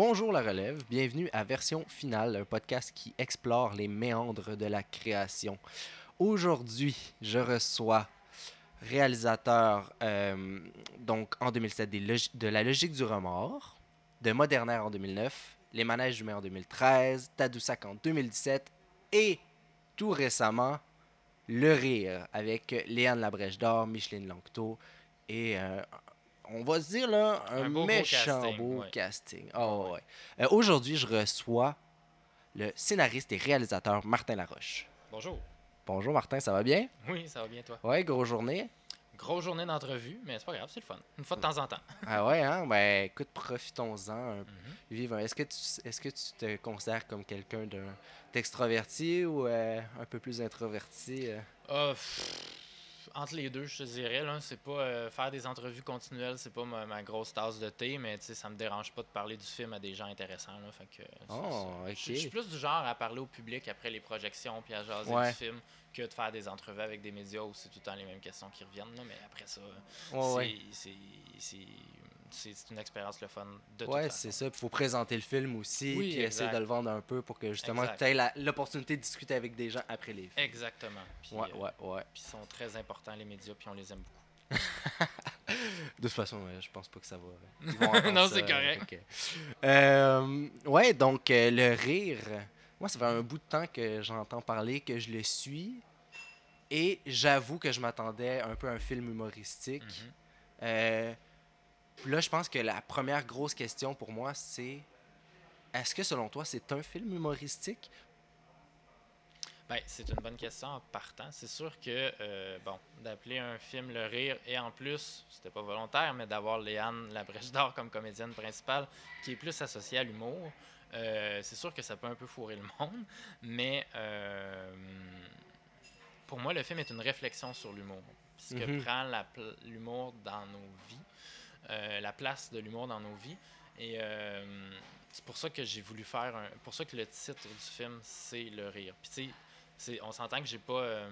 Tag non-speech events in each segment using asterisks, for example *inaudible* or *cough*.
Bonjour la relève, bienvenue à Version Finale, un podcast qui explore les méandres de la création. Aujourd'hui, je reçois réalisateur euh, donc en 2007 des log- de La logique du remords, de Modernaire en 2009, Les manèges humains en 2013, Tadoussac en 2017 et tout récemment Le Rire avec Léane Labrèche d'Or, Micheline Lanctot et euh, on va se dire là un, Un beau, beau méchant casting, beau ouais. casting. Oh, ouais. Euh, Aujourd'hui, je reçois le scénariste et réalisateur Martin Laroche. Bonjour. Bonjour Martin, ça va bien? Oui, ça va bien, toi? Ouais, grosse journée. Grosse journée d'entrevue, mais c'est pas grave, c'est le fun. Une fois de temps en temps. Ah ouais, hein? Ben écoute, profitons-en. un- Est-ce que, tu, est-ce que tu te considères comme quelqu'un d'un d'extraverti ou euh, un peu plus introverti? euh? Pff, entre les deux, je te dirais, là, c'est pas euh, faire des entrevues continuelles, c'est pas ma, ma grosse tasse de thé, mais tu sais, ça me dérange pas de parler du film à des gens intéressants. Là, fait que, c'est Oh. Je, suis plus du genre à parler au public après les projections puis à jaser Ouais. du film que de faire des entrevues avec des médias où c'est tout le temps les mêmes questions qui reviennent. Là, mais après ça, Ouais, c'est c'est- c'est une expérience le fun de Ouais, c'est ça. Il faut présenter le film aussi, Oui, puis essayer de le vendre un peu pour que justement tu aies l'opportunité de discuter avec des gens après les films. Exactement. Puis, Ouais, euh, ouais, ouais. Puis ils sont très importants, les médias, puis on les aime beaucoup. *laughs* De toute façon, je pense pas que ça va. *laughs* Non, c'est euh, correct. Euh, ouais, donc euh, le rire. Moi, ça fait un bout de temps que j'entends parler, que je le suis. Et j'avoue que je m'attendais un peu à un film humoristique. Mhm. Euh, puis là, je pense que la première grosse question pour moi, c'est est-ce que selon toi, c'est un film humoristique? Ben, c'est une bonne question en partant. C'est sûr que, euh, bon, d'appeler un film Le Rire, et en plus, c'était pas volontaire, mais d'avoir Léane Labrèche d'Or comme comédienne principale, qui est plus associée à l'humour, euh, c'est sûr que ça peut un peu fourrer le *laughs* monde, mais euh, pour moi, le film est une réflexion sur l'humour. Ce que Mhm. prend l'humour dans nos vies, euh, la place de l'humour dans nos vies. Et euh, c'est pour ça que j'ai voulu faire un. Pour ça que le titre du film, c'est Le Rire. Puis tu sais, on s'entend que j'ai pas. euh,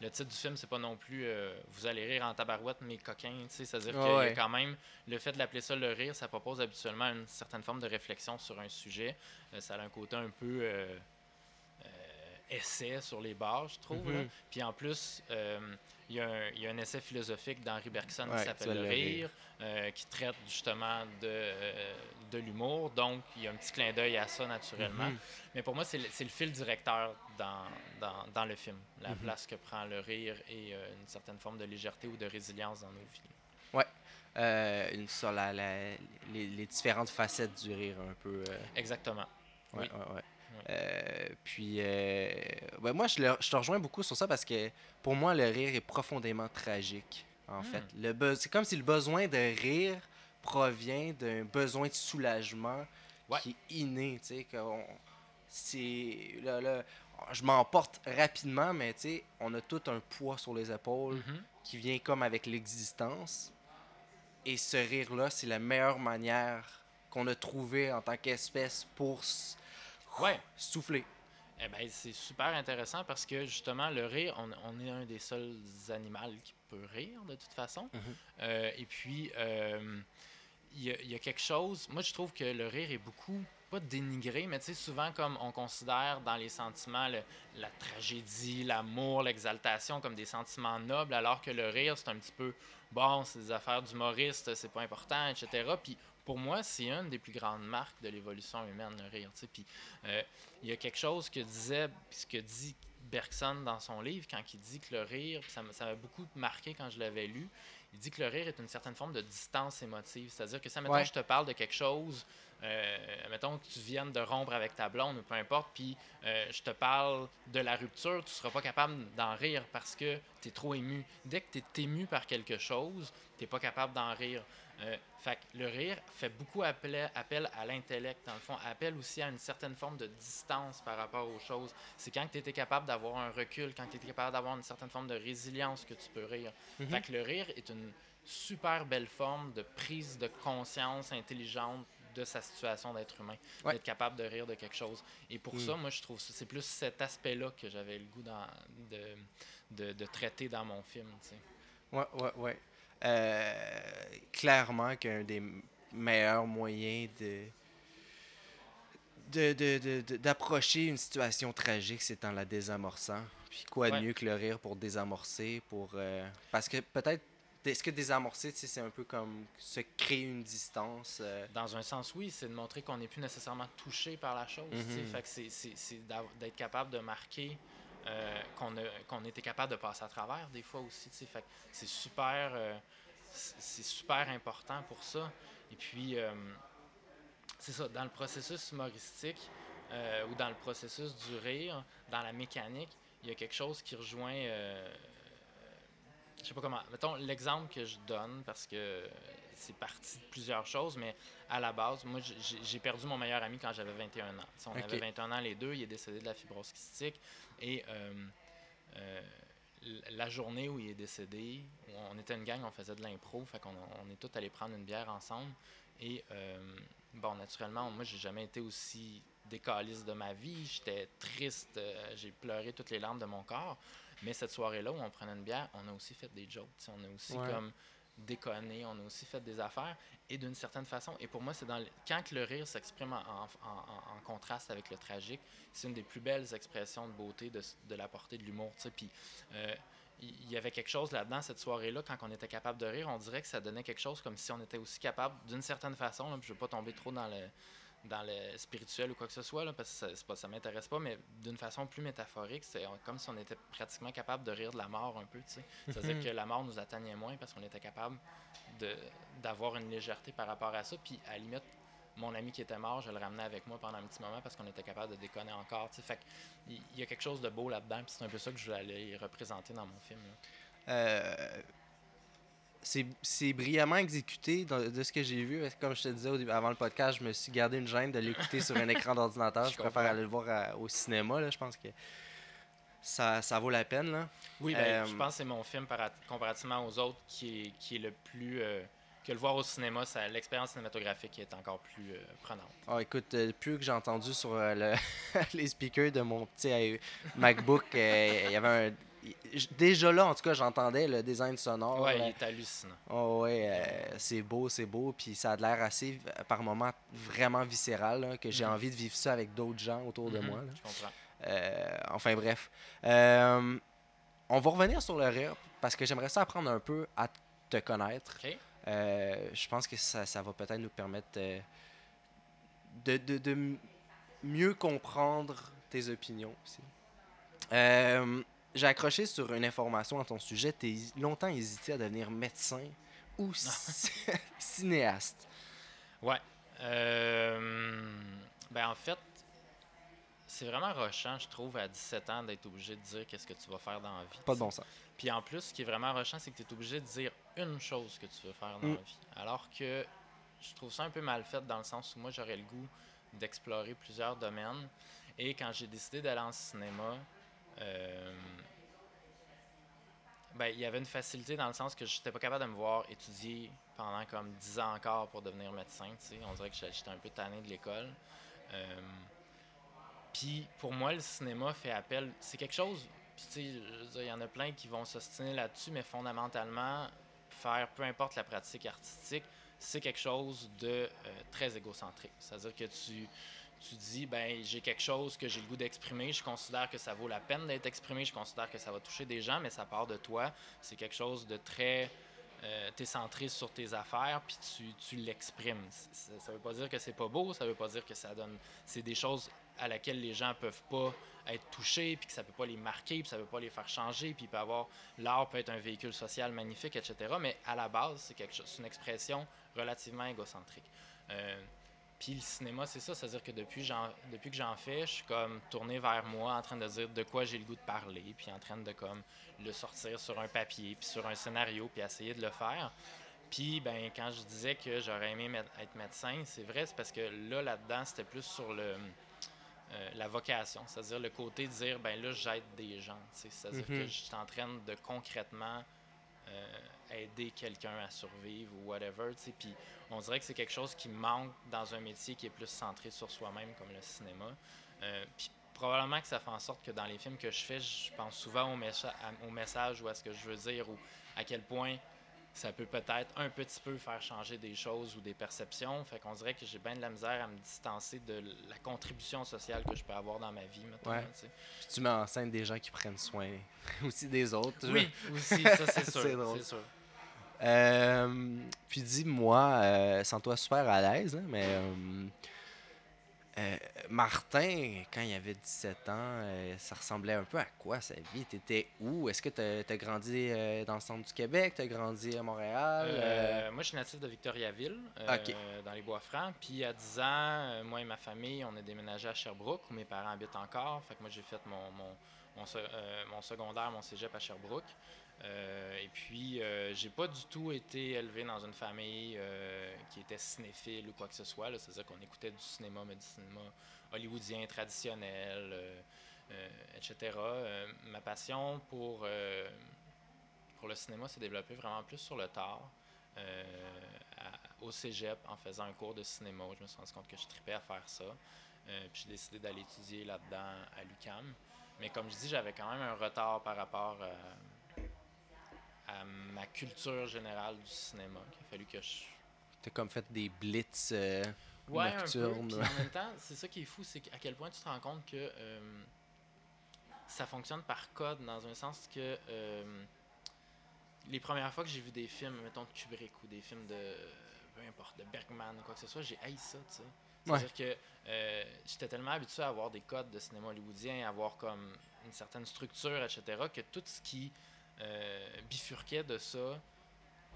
le titre du film, c'est pas non plus Vous allez rire en tabarouette, mes coquins. tu sais, C'est-à-dire Ouais, y a quand même. Le fait de l'appeler ça le rire, ça propose habituellement une certaine forme de réflexion sur un sujet. Ça a un côté un peu. Essai sur les bords, je trouve. Mhm. Puis en plus, euh, il y, a un- il y a un essai philosophique d'Henri Bergson Ouais, qui s'appelle Le Rire, euh, qui traite justement de, euh, de l'humour. Donc, il y a un petit clin d'œil à ça naturellement. Mhm. Mais pour moi, c'est le, le fil directeur dans, dans, dans le film. La Mhm. place que prend le rire et une certaine forme de légèreté ou de résilience dans nos vies. Une- sur la, la- les, les différentes facettes du rire un peu. Exactement. Ouais, Oui. ouais, ouais. Euh, puis, euh, ben, moi, je, le- je te rejoins beaucoup sur ça parce que pour moi, le rire est profondément tragique. En Hmm. fait, le c'est comme si le besoin de rire provient d'un besoin de soulagement Ouais. qui est inné. Tu sais, c'est là, là, je m'emporte rapidement, mais tu sais, on a tout un poids sur les épaules Mhm. qui vient comme avec l'existence. Et ce rire-là, c'est la meilleure manière qu'on a trouvé en tant qu'espèce pour Ouais. souffler. Eh ben, c'est super intéressant parce que justement, le rire, on, on est un des seuls animaux qui peut rire de toute façon. Mhm. Euh, et puis, euh, il y, a- il y a quelque chose. Moi, je trouve que le rire est beaucoup, pas dénigré, mais tu sais, souvent comme on considère dans les sentiments le- la tragédie, l'amour, l'exaltation comme des sentiments nobles, alors que le rire, c'est un petit peu bon, c'est des affaires d'humoriste, c'est pas important, etc. Puis pour moi, c'est une des plus grandes marques de l'évolution humaine, le rire. Puis euh, il y a quelque chose que disait, ce que dit Bergson dans son livre, quand il dit que le rire, ça m'a beaucoup marqué quand je l'avais lu, il dit que le rire est une certaine forme de distance émotive. C'est-à-dire que ça, mettons, Ouais. je te parle de quelque chose, euh, mettons que tu viennes de rompre avec ta blonde ou peu importe, puis euh, je te parle de la rupture, tu seras pas capable d'en rire parce que tu es trop ému. Dès que tu es ému par quelque chose, tu pas capable d'en rire. Euh, fait que le rire fait beaucoup appel, appel à l'intellect, dans le fond, appel aussi à une certaine forme de distance par rapport aux choses. C'est quand tu étais capable d'avoir un recul, quand tu étais capable d'avoir une certaine forme de résilience que tu peux rire. Mhm. Fait que le rire est une super belle forme de prise de conscience intelligente de sa situation d'être humain, Ouais. d'être capable de rire de quelque chose. Et pour Mm. ça, moi, je trouve que c'est plus cet aspect-là que j'avais le goût dans- de, de, de traiter dans mon film. tu sais. Ouais, ouais, ouais. Euh, clairement qu'un des meilleurs moyens de d'approcher une situation tragique, c'est en la désamorçant. Puis quoi de mieux que le rire pour désamorcer, pour euh, parce que peut-être est-ce que désamorcer, c'est un peu comme se créer une distance euh? Dans un sens, oui, c'est de montrer qu'on n'est plus nécessairement touché par la chose. Mm-hmm. Fait que c'est d'être capable de marquer euh, qu'on était capable de passer à travers des fois aussi. C'est super, c'est super important pour ça. Et puis, c'est ça, dans le processus humoristique ou dans le processus du rire, dans la mécanique, il y a quelque chose qui rejoint. Euh, je sais pas comment. Mettons l'exemple que je donne parce que c'est parti de plusieurs choses, mais à la base, moi, j'ai perdu mon meilleur ami quand j'avais 21 ans. on avait 21 ans les deux, il est décédé de la fibrose kystique. Et euh, euh, la journée où il est décédé, on était une gang, on faisait de l'impro, fait qu'on on est tous allés prendre une bière ensemble. Et bon, naturellement, moi, j'ai jamais été aussi décaliste de ma vie. J'étais triste. Euh, j'ai pleuré toutes les larmes de mon corps. Mais cette soirée-là où on prenait une bière, on a aussi fait des jokes. On a aussi comme déconné, on a aussi fait des affaires. Et d'une certaine façon, et pour moi, c'est dans quand le rire s'exprime en, contraste avec le tragique, c'est une des plus belles expressions de beauté de, de la portée de l'humour. Puis euh, il y avait quelque chose là-dedans, cette soirée-là, quand on était capable de rire, on dirait que ça donnait quelque chose comme si on était aussi capable, d'une certaine façon, je ne veux pas tomber trop dans le, dans le spirituel ou quoi que ce soit, là, parce que ça, ne m'intéresse pas, mais d'une façon plus métaphorique, c'est comme si on était pratiquement capable de rire de la mort un peu. C'est-à-dire mhm. que la mort nous atteignait moins parce qu'on était capable d'avoir une légèreté par rapport à ça. Puis à la limite, mon ami qui était mort, je le ramenais avec moi pendant un petit moment parce qu'on était capable de déconner encore. Fait il y a quelque chose de beau là-dedans, puis c'est un peu ça que je voulais aller représenter dans mon film. Euh, c'est brillamment exécuté de ce que j'ai vu. Comme je te disais avant le podcast, je me suis gardé une gêne de l'écouter sur un écran d'ordinateur. *laughs* Je, préfère aller le voir au cinéma. Là. Je pense que ça, ça vaut la peine. Là. Oui, ben, je euh, pense que c'est mon film comparativement aux autres qui est, qui est le plus. Euh, que le voir au cinéma, l'expérience cinématographique est encore plus euh, prenante. Ah, écoute, plus que j'ai entendu sur le *laughs* les speakers de mon petit MacBook, il y avait un déjà là, en tout cas, j'entendais le design sonore. Ouais, il est hallucinant. Oh, ouais, euh, c'est beau, c'est beau. Puis ça a l'air assez, par moments, vraiment viscéral, que j'ai mhm. envie de vivre ça avec d'autres gens autour de mhm, moi. Je comprends. Euh, enfin, bref. Euh, on va revenir sur le rire parce que j'aimerais ça apprendre un peu à te connaître. je pense que ça, ça va peut-être nous permettre de, de, de, mieux comprendre tes opinions aussi. J'ai accroché sur une information à ton sujet. Tu longtemps hésité à devenir médecin ou *laughs* cinéaste. Ouais. Euh, ben en fait, c'est vraiment rochant, je trouve, à 17 ans, d'être obligé de dire qu'est-ce que tu vas faire dans la vie. Pas de bon sens. Puis en plus, ce qui est vraiment rochant, c'est que tu es obligé de dire une chose que tu veux faire dans mm. la vie. Alors que je trouve ça un peu mal fait dans le sens où moi, j'aurais le goût d'explorer plusieurs domaines. Et quand j'ai décidé d'aller en cinéma, euh, ben, il y avait une facilité dans le sens que je n'étais pas capable de me voir étudier pendant comme 10 ans encore pour devenir médecin. On dirait que j'étais un peu tanné de l'école. Euh, puis pour moi, le cinéma fait appel. C'est quelque chose. il y en a plein qui vont s'ostiner là-dessus, mais fondamentalement, faire peu importe la pratique artistique, c'est quelque chose de euh, très égocentrique. C'est-à-dire que tu tu dis, ben j'ai quelque chose que j'ai le goût d'exprimer, je considère que ça vaut la peine d'être exprimé, je considère que ça va toucher des gens, mais ça part de toi. C'est quelque chose de très... Euh, tu es centré sur tes affaires, puis tu, tu l'exprimes. Ça ne veut pas dire que c'est pas beau, ça veut pas dire que ça donne... C'est des choses à laquelle les gens peuvent pas être touchés, puis que ça peut pas les marquer, puis ça peut pas les faire changer, puis peut avoir... L'art peut être un véhicule social magnifique, etc. Mais à la base, c'est quelque chose, une expression relativement égocentrique. Euh, puis le cinéma, c'est ça, c'est-à-dire que depuis, depuis que j'en fais, je suis comme tourné vers moi en train de dire de quoi j'ai le goût de parler, puis en train de comme le sortir sur un papier, puis sur un scénario, puis essayer de le faire. Puis ben quand je disais que j'aurais aimé être médecin, c'est vrai, c'est parce que là, là-dedans, c'était plus sur le euh, la vocation, c'est-à-dire le côté de dire ben là, j'aide des gens, c'est-à-dire que mm-hmm. je suis en train de concrètement aider quelqu'un à survivre ou whatever. Puis on dirait que c'est quelque chose qui manque dans un métier qui est plus centré sur soi-même, comme le cinéma. Euh, puis probablement que ça fait en sorte que dans les films que je fais, je pense souvent au, au message ou à ce que je veux dire ou à quel point ça peut peut-être un petit peu faire changer des choses ou des perceptions. Fait qu'on dirait que j'ai bien de la misère à me distancer de la contribution sociale que je peux avoir dans ma vie, maintenant. Ouais. Puis tu mets en scène des gens qui prennent soin *laughs* aussi des autres. Oui, aussi, ça c'est *laughs* sûr. C'est sûr. Euh, puis dis-moi, euh, sans toi super à l'aise, hein, mais euh, euh, Martin, quand il avait 17 ans, euh, ça ressemblait un peu à quoi sa vie? T'étais où? Est-ce que t'as as grandi euh, dans le centre du Québec? T'as grandi à Montréal? Moi, je suis natif de Victoriaville, dans les Bois-Francs. Puis à 10 ans, moi et ma famille, on est déménagé à Sherbrooke, où mes parents habitent encore. Fait que moi, j'ai fait mon, mon, mon, mon secondaire, mon cégep à Sherbrooke. Euh, et puis, euh, j'ai pas du tout été élevé dans une famille euh, qui était cinéphile ou quoi que ce soit. C'est-à-dire qu'on écoutait du cinéma, mais du cinéma hollywoodien traditionnel, euh, etc. Ma passion pour, pour le cinéma s'est développée vraiment plus sur le tard. Au cégep, en faisant un cours de cinéma, je me suis rendu compte que je tripais à faire ça. Puis j'ai décidé d'aller étudier là-dedans à l'UCAM. Mais comme je dis, j'avais quand même un retard par rapport à, à ma culture générale du cinéma. Il a fallu que je T'as comme fait des blitz euh, Ouais, un peu. nocturnes. En *laughs* même temps, c'est ça qui est fou, c'est à quel point tu te rends compte que euh, ça fonctionne par code, dans un sens que euh, les premières fois que j'ai vu des films, mettons de Kubrick ou des films de peu importe, de Bergman ou quoi que ce soit, j'ai haï ça, tu sais. C'est-à-dire que euh, j'étais tellement habitué à avoir des codes de cinéma hollywoodien, à avoir comme une certaine structure, etc., que tout ce qui euh, bifurquait de ça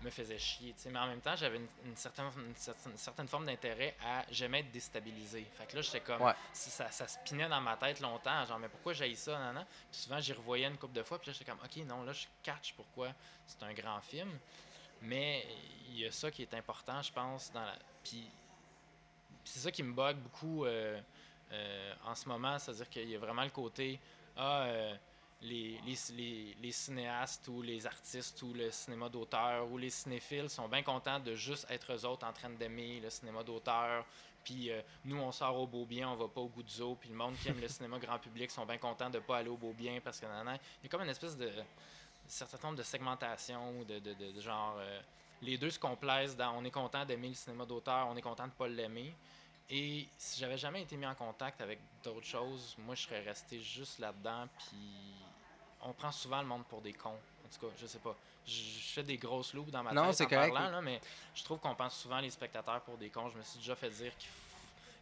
me faisait chier. Mais en même temps, j'avais une, une certaine, une, certaine, une certaine forme d'intérêt à jamais être déstabilisé. Fait que là, j'étais comme. Ouais. Ça, ça spinait dans ma tête longtemps. Genre, mais pourquoi j'ai ça, nan, nan? Puis souvent, j'y revoyais une couple de fois. Puis là, j'étais comme, OK, non, là, je catch pourquoi c'est un grand film. Mais il y a ça qui est important, je pense, dans la. Puis c'est ça qui me bug beaucoup euh, euh, en ce moment, c'est-à-dire qu'il y a vraiment le côté ah, euh, les, les, les, les cinéastes ou les artistes ou le cinéma d'auteur ou les cinéphiles sont bien contents de juste être eux autres en train d'aimer le cinéma d'auteur. Puis euh, nous, on sort au beau bien, on va pas au goût du. Puis le monde qui aime le *laughs* cinéma grand public sont bien contents de pas aller au beau bien parce que nan, nan. il y a comme une espèce de certain nombre de segmentation ou de, de, de- de genre euh, les deux se complaisent dans on est content d'aimer le cinéma d'auteur, on est content de pas l'aimer. Et si j'avais jamais été mis en contact avec d'autres choses, moi je serais resté juste là-dedans. Puis on prend souvent le monde pour des cons. En tout cas, je sais pas. Je, je fais des grosses loupes dans ma Non, tête c'est en correct. parlant, là, mais je trouve qu'on pense souvent les spectateurs pour des cons. Je me suis déjà fait dire qu'il faut-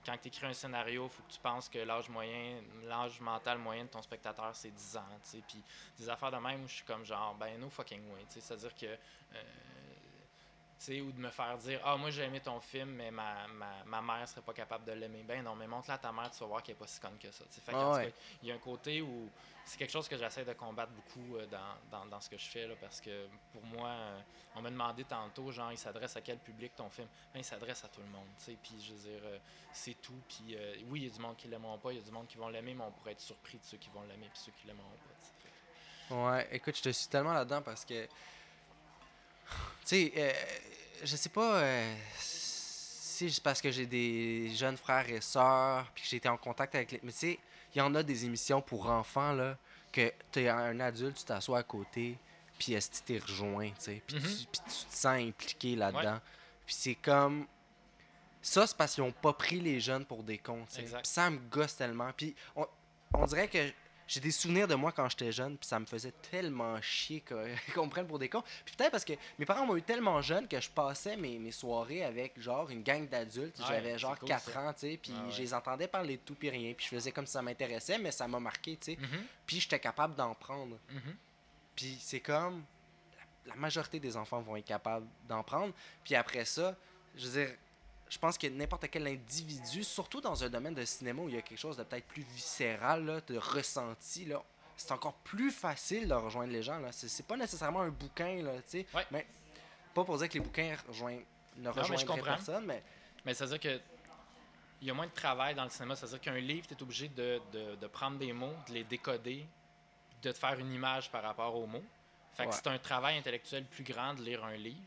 quand tu écris un scénario, il faut que tu penses que l'âge moyen, l'âge mental moyen de ton spectateur, c'est 10 ans. Puis des affaires de même où je suis comme genre, ben no fucking way. C'est-à-dire que. euh, ou de me faire dire Ah, moi j'ai aimé ton film, mais ma, ma, ma mère serait pas capable de l'aimer. Ben non, mais montre-la à ta mère, tu vas voir qu'elle est pas si conne que ça. Fait Ah ouais. il y a un côté où c'est quelque chose que j'essaie de combattre beaucoup euh, dans, dans, dans ce que je fais, là, parce que pour moi, euh, on m'a demandé tantôt, genre, il s'adresse à quel public ton film? Ben, il s'adresse à tout le monde, tu sais. Puis je veux dire, euh, c'est tout. Puis oui, il y a du monde qui l'aimeront pas, il y a du monde qui vont l'aimer, mais on pourrait être surpris de ceux qui vont l'aimer, puis ceux qui l'aimeront pas. tu sais. Fait que- Ouais, écoute, je te suis tellement là-dedans parce que. Tu sais, euh, je sais pas euh, si c'est parce que j'ai des jeunes frères et sœurs, puis que j'ai été en contact avec les. Mais tu sais, il y en a des émissions pour enfants, là, que tu es un adulte, tu t'assois à côté, puis est-ce que tu t'es rejoint, tu sais, puis Mhm. tu, puis tu te sens impliqué là-dedans. Puis c'est comme. Ça, c'est parce qu'ils ont pas pris les jeunes pour des cons. Puis ça me gosse tellement. Puis on, on dirait que j'ai des souvenirs de moi quand j'étais jeune, puis ça me faisait tellement chier *laughs* qu'on me prenne pour des cons. Puis peut-être parce que mes parents m'ont eu tellement jeune que je passais mes, mes soirées avec genre une gang d'adultes. Ouais, J'avais genre cool, 4 ça. ans, tu sais, puis Ah ouais. je les entendais parler de tout puis rien. Puis je faisais comme si ça m'intéressait, mais ça m'a marqué, tu sais. Mhm, Puis j'étais capable d'en prendre. mhm. Puis c'est comme la, la majorité des enfants vont être capables d'en prendre. Puis après ça, je veux dire, je pense que n'importe quel individu, surtout dans un domaine de cinéma où il y a quelque chose de peut-être plus viscéral, là, de ressenti, là, c'est encore plus facile de rejoindre les gens. Là. C'est, c'est pas nécessairement un bouquin, là, tu sais. Ouais. Mais pas pour dire que les bouquins rejoignent, ne comprends. personne, mais Mais c'est-à-dire que il y a moins de travail dans le cinéma. C'est-à-dire qu'un livre, tu es obligé de, de, de prendre des mots, de les décoder, de te faire une image par rapport aux mots. Fait que Ouais. c'est un travail intellectuel plus grand de lire un livre.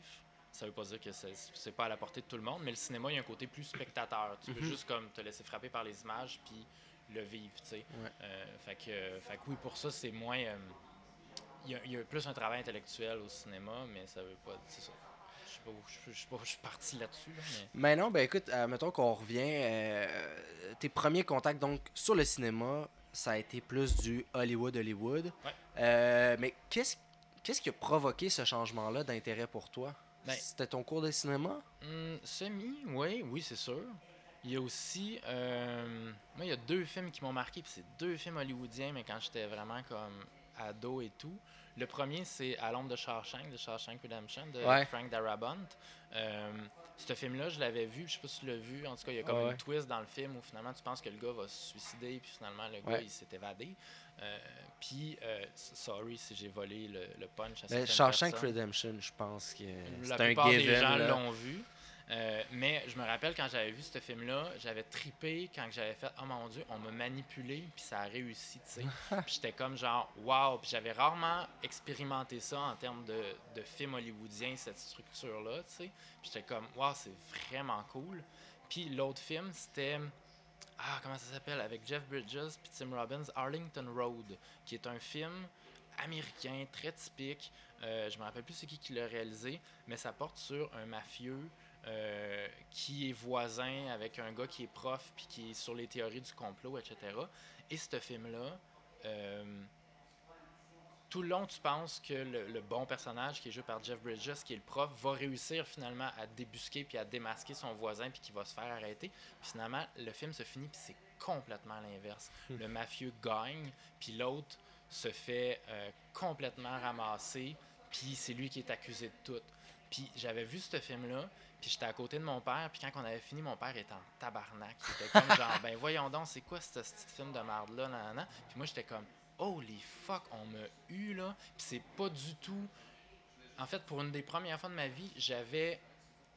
Ça veut pas dire que c'est pas à la portée de tout le monde, mais le cinéma, il y a un côté plus spectateur. Tu peux Mhm. juste comme te laisser frapper par les images puis le vivre, tu sais. Ouais. Euh, fait, que, fait que oui, pour ça, c'est moins... euh, il y, a, il y a plus un travail intellectuel au cinéma, mais ça veut pas. C'est ça. Je sais pas où je, pas suis parti là-dessus. Là, mais... Mais non, ben écoute, euh, mettons qu'on revient. tes premiers contacts donc sur le cinéma, ça a été plus du Hollywood Hollywood. Ouais. Mais qu'est-ce qu'est-ce qui a provoqué ce changement-là d'intérêt pour toi? Ben- C'était ton cours de cinéma? Hum, semi, oui, oui, c'est sûr. Il y a aussi. euh, moi, il y a deux films qui m'ont marqué, puis c'est deux films hollywoodiens, mais quand j'étais vraiment comme ado et tout. Le premier, c'est À l'ombre de Shawshank, de Shawshank Redemption, de Ouais. Frank Darabont. Euh, ce film-là, je l'avais vu, je sais pas si tu l'as vu. En tout cas, il y a comme Ouais, une twist dans le film où finalement tu penses que le gars va se suicider, puis finalement le gars Ouais. il s'est évadé. Euh, puis, euh, sorry si j'ai volé le, le punch à Ben, Shawshank. Redemption, je pense que c'est La un plupart des given. gens l'ont vu. Euh, mais je me rappelle quand j'avais vu ce film-là, j'avais tripé quand j'avais fait Oh mon Dieu, on m'a manipulé, puis ça a réussi, tu sais. *laughs* puis j'étais comme genre Wow, puis j'avais rarement expérimenté ça en termes de, de film hollywoodien, cette structure-là, tu sais. Puis j'étais comme Wow, c'est vraiment cool. Puis l'autre film, c'était. Ah, comment ça s'appelle? Avec Jeff Bridges puis Tim Robbins, Arlington Road, qui est un film américain très typique. Euh, je me rappelle plus c'est qui qui l'a réalisé, mais ça porte sur un mafieux euh, qui est voisin avec un gars qui est prof puis qui est sur les théories du complot, etc. Et ce film-là, euh, tout le long, tu penses que le, le bon personnage qui est joué par Jeff Bridges, qui est le prof, va réussir finalement à débusquer puis à démasquer son voisin puis qui va se faire arrêter? Puis finalement, le film se finit puis c'est complètement l'inverse. Hmm. Le mafieux gagne puis l'autre se fait euh, complètement ramasser puis c'est lui qui est accusé de tout. Puis j'avais vu ce film-là, puis j'étais à côté de mon père, puis quand on avait fini, mon père était en tabarnak. Il était comme genre, *laughs* ben voyons donc, c'est quoi ce film de merde-là, nanana? Puis moi, j'étais comme, holy fuck, on m'a eu là. Puis c'est pas du tout. En fait, pour une des premières fois de ma vie, j'avais.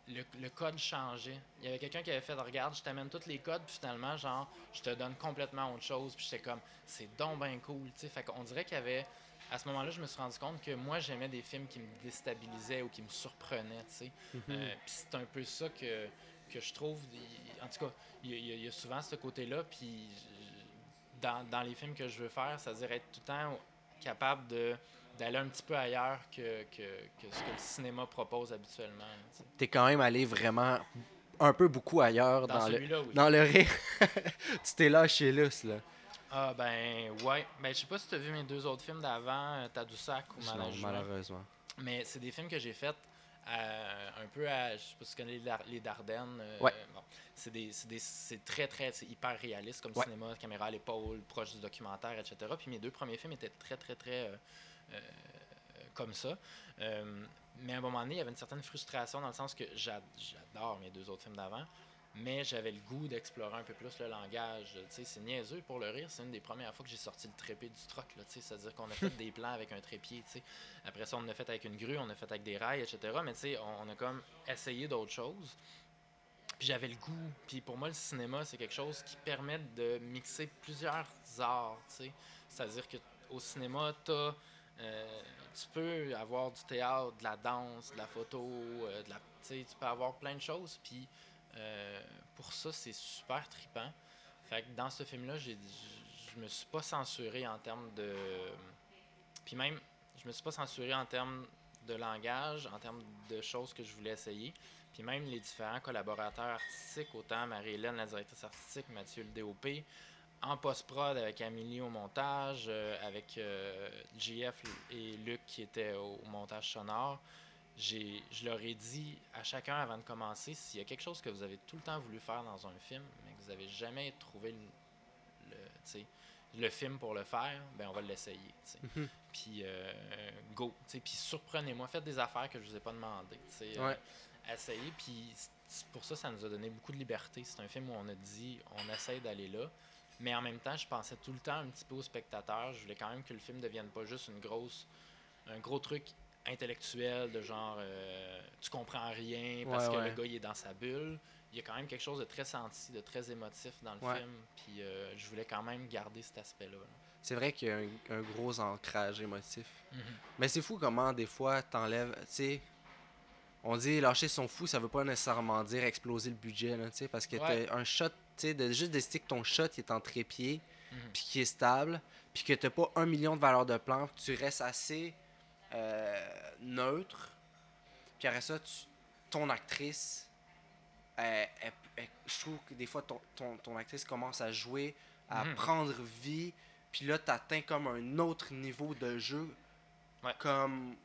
Le, le code changeait. Il y avait quelqu'un qui avait fait Regarde, je t'amène tous les codes, puis finalement, genre, je te donne complètement autre chose. Puis j'étais comme, c'est donc bien cool, tu sais. Fait qu'on dirait qu'il y avait. À ce moment-là, je me suis rendu compte que moi, j'aimais des films qui me déstabilisaient ou qui me surprenaient, tu sais. Mhm. Euh, puis c'est un peu ça que, que je trouve. En tout cas, il y, a- y y souvent ce côté-là. Puis dans, dans les films que je veux faire, c'est-à-dire être tout le temps capable de d'aller un petit peu ailleurs que, que, que ce que le cinéma propose habituellement. tu. T'es quand même allé vraiment un peu beaucoup ailleurs Dans, dans, le, oui. dans le rire. *laughs* tu t'es lâché lousse, là. Ah ben ouais. Ben je sais pas si tu as vu mes deux autres films d'avant, euh, Tadoussac ou malheureusement. Mais c'est des films que j'ai faits un peu à. Je sais pas si tu connais les, Dar- les Dardennes. euh, Ouais. bon, c'est des, c'est des- c'est très, très. C'est hyper réaliste comme Ouais. cinéma, caméra à l'épaule, proche du documentaire, etc. Puis mes deux premiers films étaient très, très, très. euh, euh, comme ça. Mais à un moment donné, il y avait une certaine frustration dans le sens que j'a- j'adore mes deux autres films d'avant. Mais j'avais le goût d'explorer un peu plus le langage. C'est niaiseux pour le rire. C'est une des premières fois que j'ai sorti le trépied du troc. C'est-à-dire qu'on a fait *laughs* des plans avec un trépied. tu sais. Après ça, on a fait avec une grue, on a fait avec des rails, etc. Mais on, on a comme essayé d'autres choses. Puis j'avais le goût. Puis pour moi, le cinéma, c'est quelque chose qui permet de mixer plusieurs arts. C'est-à-dire qu'au cinéma, t'as, euh, tu peux avoir du théâtre, de la danse, de la photo, euh, de la, tu peux avoir plein de choses. Puis euh, pour ça, c'est super tripant. Dans ce film-là, je- me suis pas censuré en termes de. Puis même, je me suis pas censuré en termes de langage, en termes de choses que je voulais essayer. Puis même les différents collaborateurs artistiques, autant Marie-Hélène, la directrice artistique, Mathieu le DOP, en post-prod avec Amélie au montage, euh, avec euh, JF et Luc qui étaient au montage sonore. J'ai, je leur ai dit à chacun avant de commencer, s'il y a quelque chose que vous avez tout le temps voulu faire dans un film, mais que vous n'avez jamais trouvé le, le, le film pour le faire, ben on va l'essayer. Mhm. Puis euh, go. Puis surprenez-moi, faites des affaires que je vous ai pas demandé. euh, Ouais. essayez. Puis pour ça, ça nous a donné beaucoup de liberté. C'est un film où on a dit, on essaye d'aller là. Mais en même temps, je pensais tout le temps un petit peu au spectateur. Je voulais quand même que le film devienne pas juste une grosse, un gros truc intellectuel de genre euh, tu comprends rien parce Ouais, que ouais. le gars il est dans sa bulle. Il y a quand même quelque chose de très senti, de très émotif dans le Ouais. film. Puis euh, je voulais quand même garder cet aspect-là. là. C'est vrai qu'il y a un, un gros ancrage émotif. Mhm. Mais c'est fou comment des fois t'enlèves, tu sais, on dit lâcher son fou, ça veut pas nécessairement dire exploser le budget, là, tu sais, parce que t'as un shot, tu sais, de juste décider que ton shot il est en trépied, Mm. Puis qui est stable, puis que tu n'as pas un million de valeurs de plan, que tu restes assez euh, neutre. Puis après ça, tu- ton actrice, elle- elle- elle- je trouve que des fois, ton, ton, ton actrice commence à jouer, à Mhm. prendre vie, puis là, tu atteins comme un autre niveau de jeu, Ouais. comme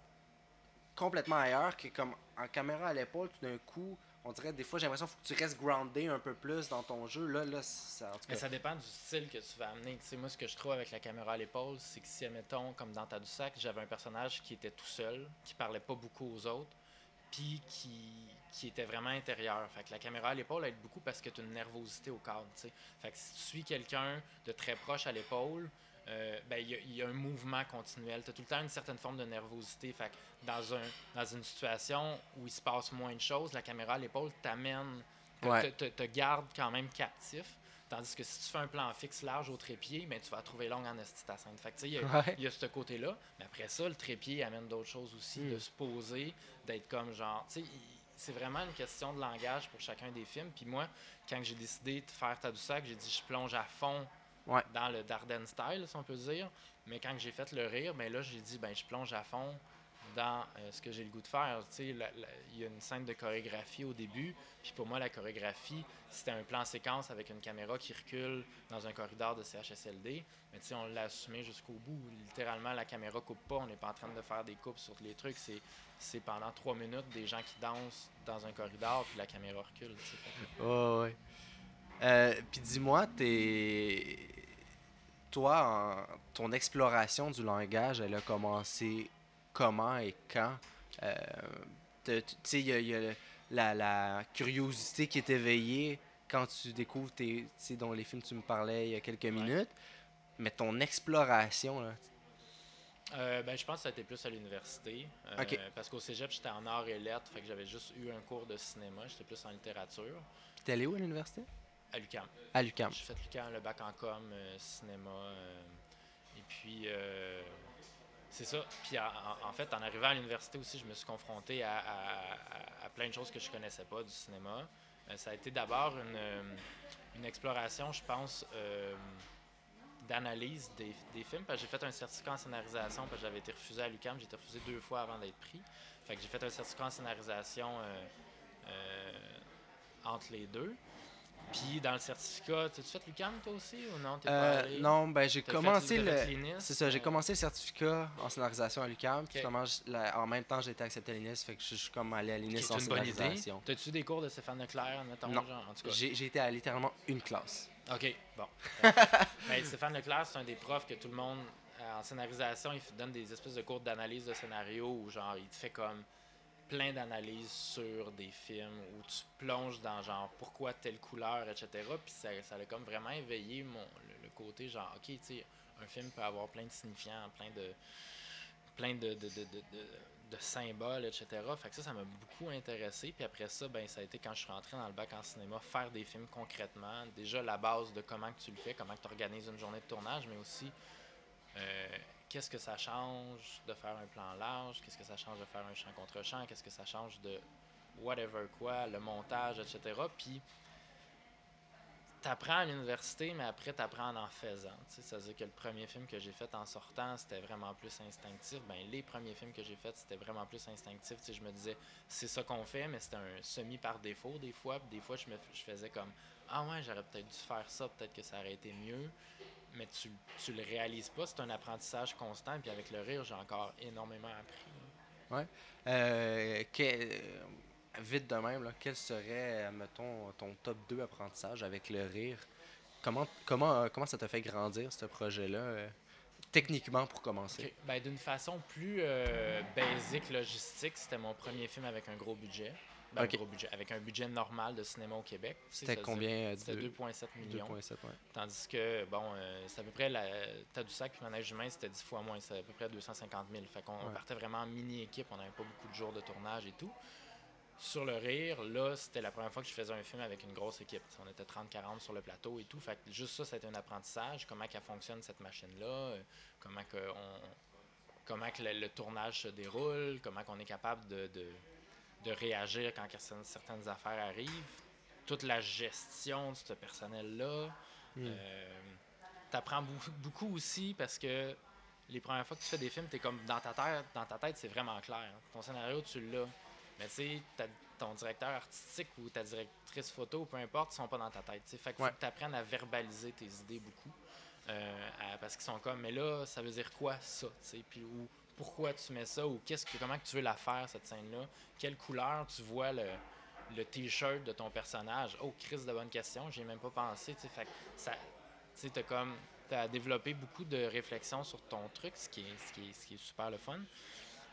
complètement ailleurs, que comme en caméra à l'épaule, tout d'un coup, on dirait des fois, j'ai l'impression faut que tu restes groundé un peu plus dans ton jeu. Là, là, ça, en tout Mais ça dépend du style que tu vas amener. Tu sais, moi, ce que je trouve avec la caméra à l'épaule, c'est que si, admettons, comme dans Tadoussac, j'avais un personnage qui était tout seul, qui parlait pas beaucoup aux autres, puis qui, qui était vraiment intérieur. Fait que la caméra à l'épaule aide beaucoup parce que tu as une nervosité au cadre. tu sais. Fait que si tu suis quelqu'un de très proche à l'épaule, euh, ben, il y, a- il y a un mouvement continuel. Tu as tout le temps une certaine forme de nervosité. Fait que dans, un, dans une situation où il se passe moins de choses, la caméra à l'épaule t'amène, te- Ouais. te, te- te garde quand même captif. Tandis que si tu fais un plan fixe large au trépied, ben, tu vas la trouver longue en scène. Fait il y a- Ouais. il y a ce côté-là. Mais après ça, le trépied amène d'autres choses aussi, Mm. de se poser, d'être comme genre. Tu sais, il- c'est vraiment une question de langage pour chacun des films. Puis moi, quand j'ai décidé de faire Tadoussac, j'ai dit je plonge à fond Ouais. dans le Darden style, si on peut dire. Mais quand j'ai fait le rire, ben là, j'ai dit ben je plonge à fond dans euh, ce que j'ai le goût de faire. Il y a une scène de chorégraphie au début. Puis pour moi, la chorégraphie, c'était un plan séquence avec une caméra qui recule dans un corridor de CHSLD. Mais tu sais, on l'a assumé jusqu'au bout. Littéralement, la caméra coupe pas. On n'est pas en train de faire des coupes sur les trucs. C'est, c'est pendant trois minutes des gens qui dansent dans un corridor, puis la caméra recule. Ouais, ouais. Euh, Puis dis-moi, t'es... toi, en- ton exploration du langage, elle a commencé comment et quand? Euh, Tu sais, il y a, il y a le- la, la curiosité qui est éveillée quand tu découvres tes, tu sais, dont les films tu me parlais il y a quelques minutes. Mais ton exploration, là, Euh, ben, je pense que ça a été plus à l'université. Euh. Parce qu'au cégep, j'étais en arts et lettres, fait que j'avais juste eu un cours de cinéma. J'étais plus en littérature. puis t'es allé où à l'université? À l'UQAM. À l'UQAM. J'ai fait l'UQAM, le bac en com, euh, cinéma. euh, et puis, euh, c'est ça. Puis, en, fait, en arrivant à l'université aussi, je me suis confronté à, à- à- à plein de choses que je connaissais pas du cinéma. Ça a été d'abord une, une exploration, je pense, euh, d'analyse des, des films. Parce que j'ai fait un certificat en scénarisation, parce que j'avais été refusé à l'UQAM. J'ai été refusé deux fois avant d'être pris. Fait que j'ai fait un certificat en scénarisation euh, euh, entre les deux. Puis dans le certificat, tu as fait l'UQAM toi aussi ou non? Pas Euh, non, ben j'ai commencé le... C'est ça, j'ai euh, commencé le certificat en scénarisation à la- en même temps, j'ai été accepté à l'INIS. Fait que je suis comme allé à l'INIS en une scénarisation. T'as-tu des cours de Stéphane Leclerc, mettons, Non. genre, en tout cas? J'ai été à littéralement une classe. OK, bon. *laughs* Ben, Stéphane Leclerc, c'est un des profs que tout le monde, euh, en scénarisation, il te donne des espèces de cours d'analyse de scénario où, genre, il te fait comme plein d'analyses sur des films où tu plonges dans, genre, pourquoi telle couleur, etc. Puis ça, ça a comme vraiment éveillé mon, le, côté, genre, OK, tu sais, un film peut avoir plein de signifiants, plein de plein de, de, de- de symboles, etc. Fait que ça, ça m'a beaucoup intéressé. Puis après ça, ben, ça a été quand je suis rentré dans le bac en cinéma, faire des films concrètement. Déjà, la base de comment que tu le fais, comment tu organises une journée de tournage, mais aussi euh, qu'est-ce que ça change de faire un plan large, qu'est-ce que ça change de faire un champ contre champ, qu'est-ce que ça change de whatever quoi, le montage, etc. Puis t'apprends à l'université, mais après t'apprends en faisant. C'est-à-dire que le premier film que j'ai fait en sortant, c'était vraiment plus instinctif. Ben, les premiers films que j'ai faits, c'était vraiment plus instinctif. Je me disais, c'est ça qu'on fait, mais c'était un semi par défaut des fois. Des fois, je faisais comme, ah ouais, j'aurais peut-être dû faire ça, peut-être que ça aurait été mieux. Mais tu, tu le réalises pas, c'est un apprentissage constant. Puis avec le rire, j'ai encore énormément appris. Euh, que- euh, vite de même, là, quel serait, euh, mettons, ton top 2 apprentissage avec le rire? Comment, comment, euh, comment ça t'a fait grandir, ce projet-là, euh, techniquement, pour commencer? Ben, D'une façon plus euh, basique, logistique, c'était mon premier film avec un gros budget. Ben, Ok. un gros budget. Avec un budget normal de cinéma au Québec. C'était combien? euh, C'était deux- 2,7 millions. 2,7, ouais. Tandis que, bon, euh, c'est à peu près la Tadoussac puis Manège Humain, c'était 10 fois moins. C'était à peu près 250 000. Fait qu'on Ouais. partait vraiment en mini-équipe. On n'avait pas beaucoup de jours de tournage et tout. Sur le rire, là, c'était la première fois que je faisais un film avec une grosse équipe. On était 30-40 sur le plateau et tout. Fait que juste ça, c'était un apprentissage. Comment qu'elle fonctionne, cette machine-là? euh, Comment que on, comment que le, le tournage se déroule? Comment qu'on est capable de, de, de réagir quand certaines, affaires arrivent. Toute la gestion de ce personnel-là. Hmm. Euh, apprends *laughs* beaucoup, aussi parce que les premières fois que tu fais des films, tu es comme dans ta tête, dans ta tête, c'est vraiment clair. Ton scénario, tu l'as. Mais tu sais, ton directeur artistique ou ta directrice photo, peu importe, ils sont pas dans ta tête. Fait qu'il faut que tu apprennes à verbaliser tes idées beaucoup. Euh, parce qu'ils sont comme, mais là, ça veut dire quoi ça? Puis, ou pourquoi tu mets ça? Ou qu'est-ce que, comment tu veux la faire, cette scène-là? Quelle couleur tu vois le, le t-shirt de ton personnage? Oh, Chris, de bonne question, j'ai même pas pensé. Fait ça, tu as comme, as développé beaucoup de réflexions sur ton truc, ce qui est, ce qui est, ce qui est super le fun.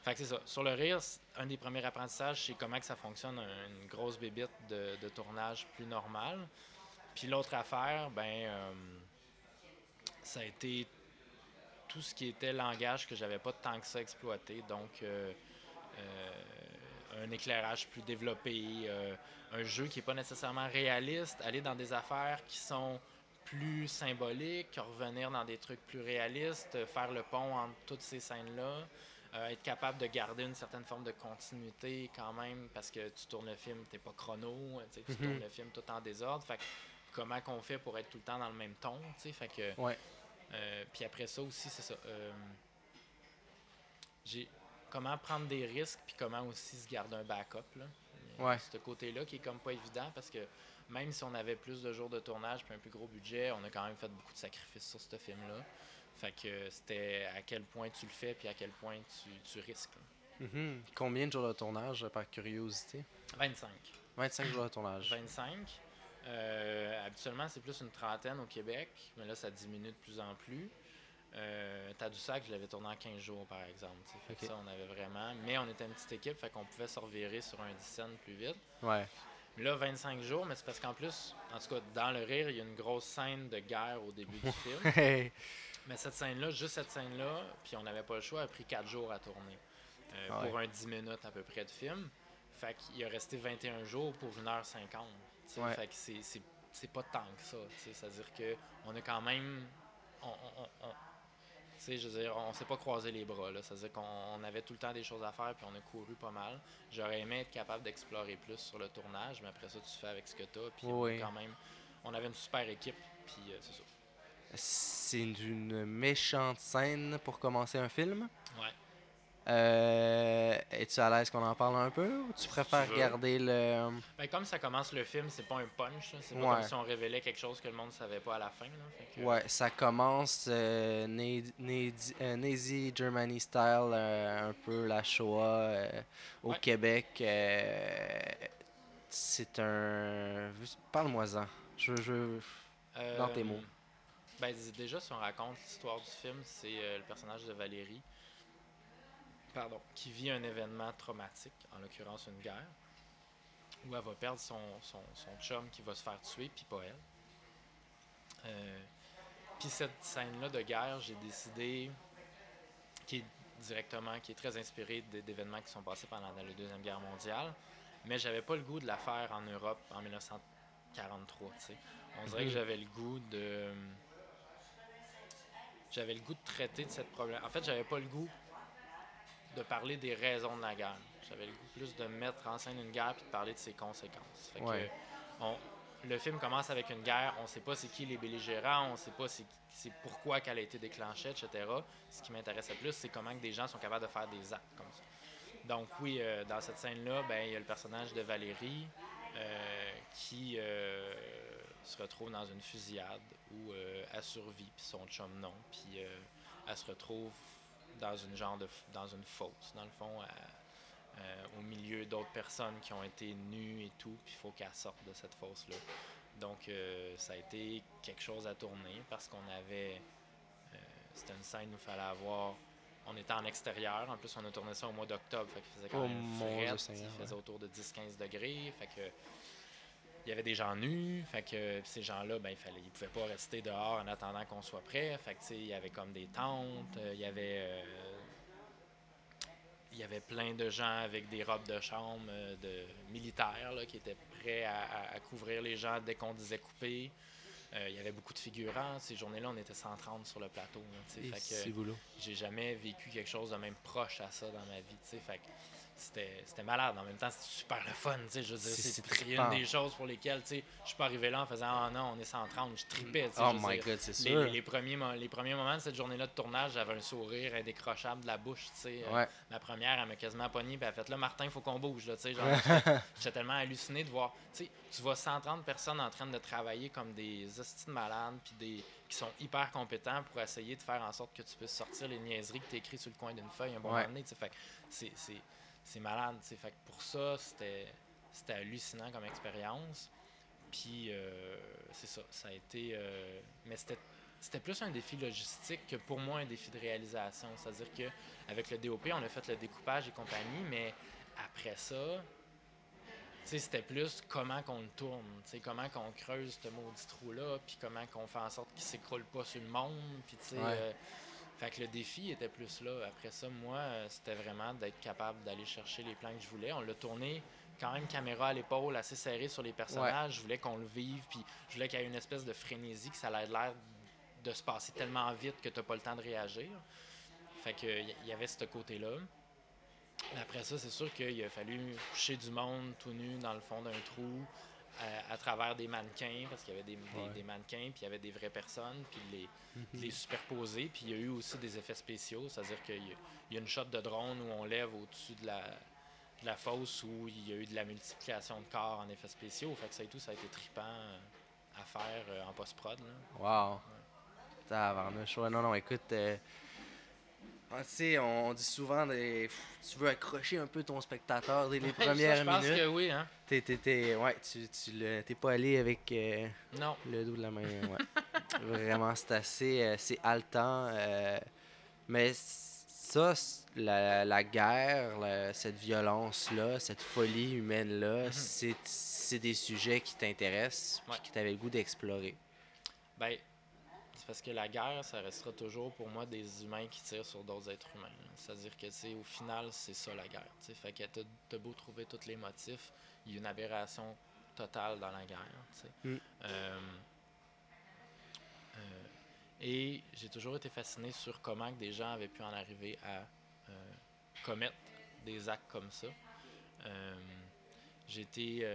Fait c'est ça. Sur le rire, un des premiers apprentissages, c'est comment que ça fonctionne une grosse bébite de, de tournage plus normale. Puis l'autre affaire, ben, euh, ça a été tout ce qui était langage que j'avais pas tant que ça exploité. Donc, euh, euh, un éclairage plus développé, un jeu qui n'est pas nécessairement réaliste, aller dans des affaires qui sont plus symboliques, revenir dans des trucs plus réalistes, faire le pont entre toutes ces scènes-là. Euh, être capable de garder une certaine forme de continuité quand même, parce que tu tournes le film, tu n'es pas chrono, tu mhm. tournes le film tout en désordre. Fait comment qu'on fait pour être tout le temps dans le même ton, fait que... Euh, puis après ça aussi, c'est ça. Euh, j'ai comment prendre des risques, puis comment aussi se garder un backup, là. Ouais. Ce côté-là qui est comme pas évident, parce que même si on avait plus de jours de tournage puis un plus gros budget, on a quand même fait beaucoup de sacrifices sur ce film-là. Fait que c'était à quel point tu le fais puis à quel point tu, tu risques. Mm-hmm. Combien de jours de tournage, par curiosité? 25. 25 jours de tournage. 25. Euh, habituellement, c'est plus une trentaine au Québec, mais là, ça diminue de plus en plus. Euh, Tadoussac, je l'avais tourné en 15 jours, par exemple. Fait ça, on avait vraiment... Mais on était une petite équipe, fait qu'on pouvait se revirer sur un 10 plus vite. Ouais. Là, 25 jours, mais c'est parce qu'en plus, en tout cas, dans le rire, il y a une grosse scène de guerre au début du film. *laughs* Mais cette scène-là, juste cette scène-là, puis on n'avait pas le choix, a pris 4 jours à tourner. Euh, pour un 10 minutes à peu près de film. Fait qu'il a resté 21 jours pour 1h50. Ouais. Fait que c'est pas tant que ça. C'est-à-dire qu'on a quand même. On, on, je veux dire, on s'est pas croisé les bras. C'est-à-dire qu'on avait tout le temps des choses à faire puis on a couru pas mal. J'aurais aimé être capable d'explorer plus sur le tournage, mais après ça, tu fais avec ce que tu as. Puis quand même. On avait une super équipe, puis euh, c'est ça. C'est une méchante scène pour commencer un film? Ouais. Euh, Es-tu à l'aise qu'on en parle un peu ou tu préfères garder le. Ben, comme ça commence le film, c'est pas un punch. C'est pas comme si on révélait quelque chose que le monde savait pas à la fin. Ouais, ça commence euh, euh Nazi, Germany style, euh, un peu la Shoah au Québec. c'est un. Parle-moi-en. Je, je... Dans tes mots. Ben, déjà, si on raconte l'histoire du film, c'est euh, le personnage de Valérie pardon, qui vit un événement traumatique, en l'occurrence une guerre, où elle va perdre son, son, son chum qui va se faire tuer, puis pas elle. Euh, puis cette scène-là de guerre, j'ai décidé, qui est directement, qui est très inspirée d'événements qui sont passés pendant la Deuxième Guerre mondiale, mais j'avais pas le goût de la faire en Europe en 1943. On dirait que mhm. j'avais le goût de j'avais le goût de traiter de cette problème. En fait, j'avais pas le goût de parler des raisons de la guerre. J'avais le goût plus de mettre en scène une guerre et de parler de ses conséquences. le film commence avec une guerre, on ne sait pas c'est qui les belligérants, on ne sait pas c'est pourquoi qu'elle a été déclenchée, etc. Ce qui m'intéressait plus, c'est comment que des gens sont capables de faire des actes comme ça. Donc oui, euh, dans cette scène-là, ben, il y a le personnage de Valérie euh, qui euh, se retrouve dans une fusillade où elle survit, puis son chum non, puis elle se retrouve dans une genre de dans une fosse, dans le fond, euh, au milieu d'autres personnes qui ont été nues et tout, puis il faut qu'elle sorte de cette fosse-là. Donc ça a été quelque chose à tourner parce qu'on avait. C'était une scène où il fallait avoir. On était en extérieur, en plus on a tourné ça au mois d'octobre, fait qu'il faisait quand oh même frais, il faisait autour de 10-15 degrés, fait que il y avait des gens nus, fait que ces gens-là, ben, il fallait, ils pouvaient pas rester dehors en attendant qu'on soit prêt. Fait que, il y avait comme des tentes, euh, il y avait, euh, il y avait plein de gens avec des robes de chambre euh, de militaires qui étaient prêts à, couvrir les gens dès qu'on disait couper. il y avait beaucoup de figurants. Ces journées-là, on était 130 sur le plateau. Là, fait que j'ai jamais vécu quelque chose de même proche à ça dans ma vie. Fait c'était malade. En même temps, c'était super le fun. Je veux dire, C'est- une des choses pour lesquelles je suis pas arrivé là en faisant Ah non, on est 130. Je tripais. tu sais, Oh je veux my dire, god, c'est les, sûr. les- les premiers, les premiers moments de cette journée-là de tournage, j'avais un sourire indécrochable de la bouche. Euh, Ouais. Ma première, elle m'a quasiment pogné, puis elle a fait là, Martin, il faut qu'on bouge. Là, tu sais, genre, *laughs* j'étais- tellement halluciné de voir. Tu vois 130 personnes en train de travailler comme des hosties de malades, puis des qui sont hyper compétents pour essayer de faire en sorte que tu puisses sortir les niaiseries que tu écrit sur le coin d'une feuille un bon Ouais. moment donné. Fait c'est- c'est malade. tu sais. Fait que pour ça, c'était c'était hallucinant comme expérience. Puis euh, c'est ça, ça a été. euh, mais c'était c'était plus un défi logistique que pour moi un défi de réalisation. C'est-à-dire que avec le DOP, on a fait le découpage et compagnie, mais après ça, c'était plus comment qu'on le tourne, comment qu'on creuse ce maudit trou-là, puis comment qu'on fait en sorte qu'il s'écroule pas sur le monde, puis tu sais, Ouais. euh, fait que le défi était plus là. Après ça, moi, euh, c'était vraiment d'être capable d'aller chercher les plans que je voulais. On l'a tourné quand même caméra à l'épaule, assez serré sur les personnages. Je voulais qu'on le vive, puis je voulais qu'il y ait une espèce de frénésie, que ça ait l'air de se passer tellement vite que tu n'as pas le temps de réagir. Fait que il y- avait ce côté-là. Après ça, c'est sûr qu'il a fallu coucher du monde tout nu dans le fond d'un trou à, à travers des mannequins, parce qu'il y avait des, Ouais. mannequins, puis il y avait des vraies personnes, puis les, les superposer. Puis il y a eu aussi des effets spéciaux, c'est-à-dire qu'il y, y a une shot de drone où on lève au-dessus de la, de la fosse où il y a eu de la multiplication de corps en effets spéciaux. Fait que ça et tout, ça a été trippant euh, à faire euh, en post-prod. là. Wow. Tabarnouche. Ouais, non, non, écoute. euh, ah, on, dit souvent des, tu veux accrocher un peu ton spectateur dès les Ça, premières je pense minutes. que oui, hein? T'es, t'es- t'es- ouais, tu, tu le- t'es pas allé avec euh, Non. le dos de la main. Ouais. *laughs* Vraiment, c'est assez euh, c'est haletant. euh, mais ça, la, la guerre, la- cette violence-là, cette folie humaine-là, Mhm. c'est, c'est des sujets qui t'intéressent Ouais. et que tu avais le goût d'explorer. Ben, c'est parce que la guerre, ça restera toujours pour moi des humains qui tirent sur d'autres êtres humains. C'est-à-dire que, tu au final, c'est ça la guerre. tu sais. Fait que t'as beau trouver tous les motifs, il y a une aberration totale dans la guerre. Mm. Euh, euh, et j'ai toujours été fasciné sur comment que des gens avaient pu en arriver à euh, commettre des actes comme ça. J'ai été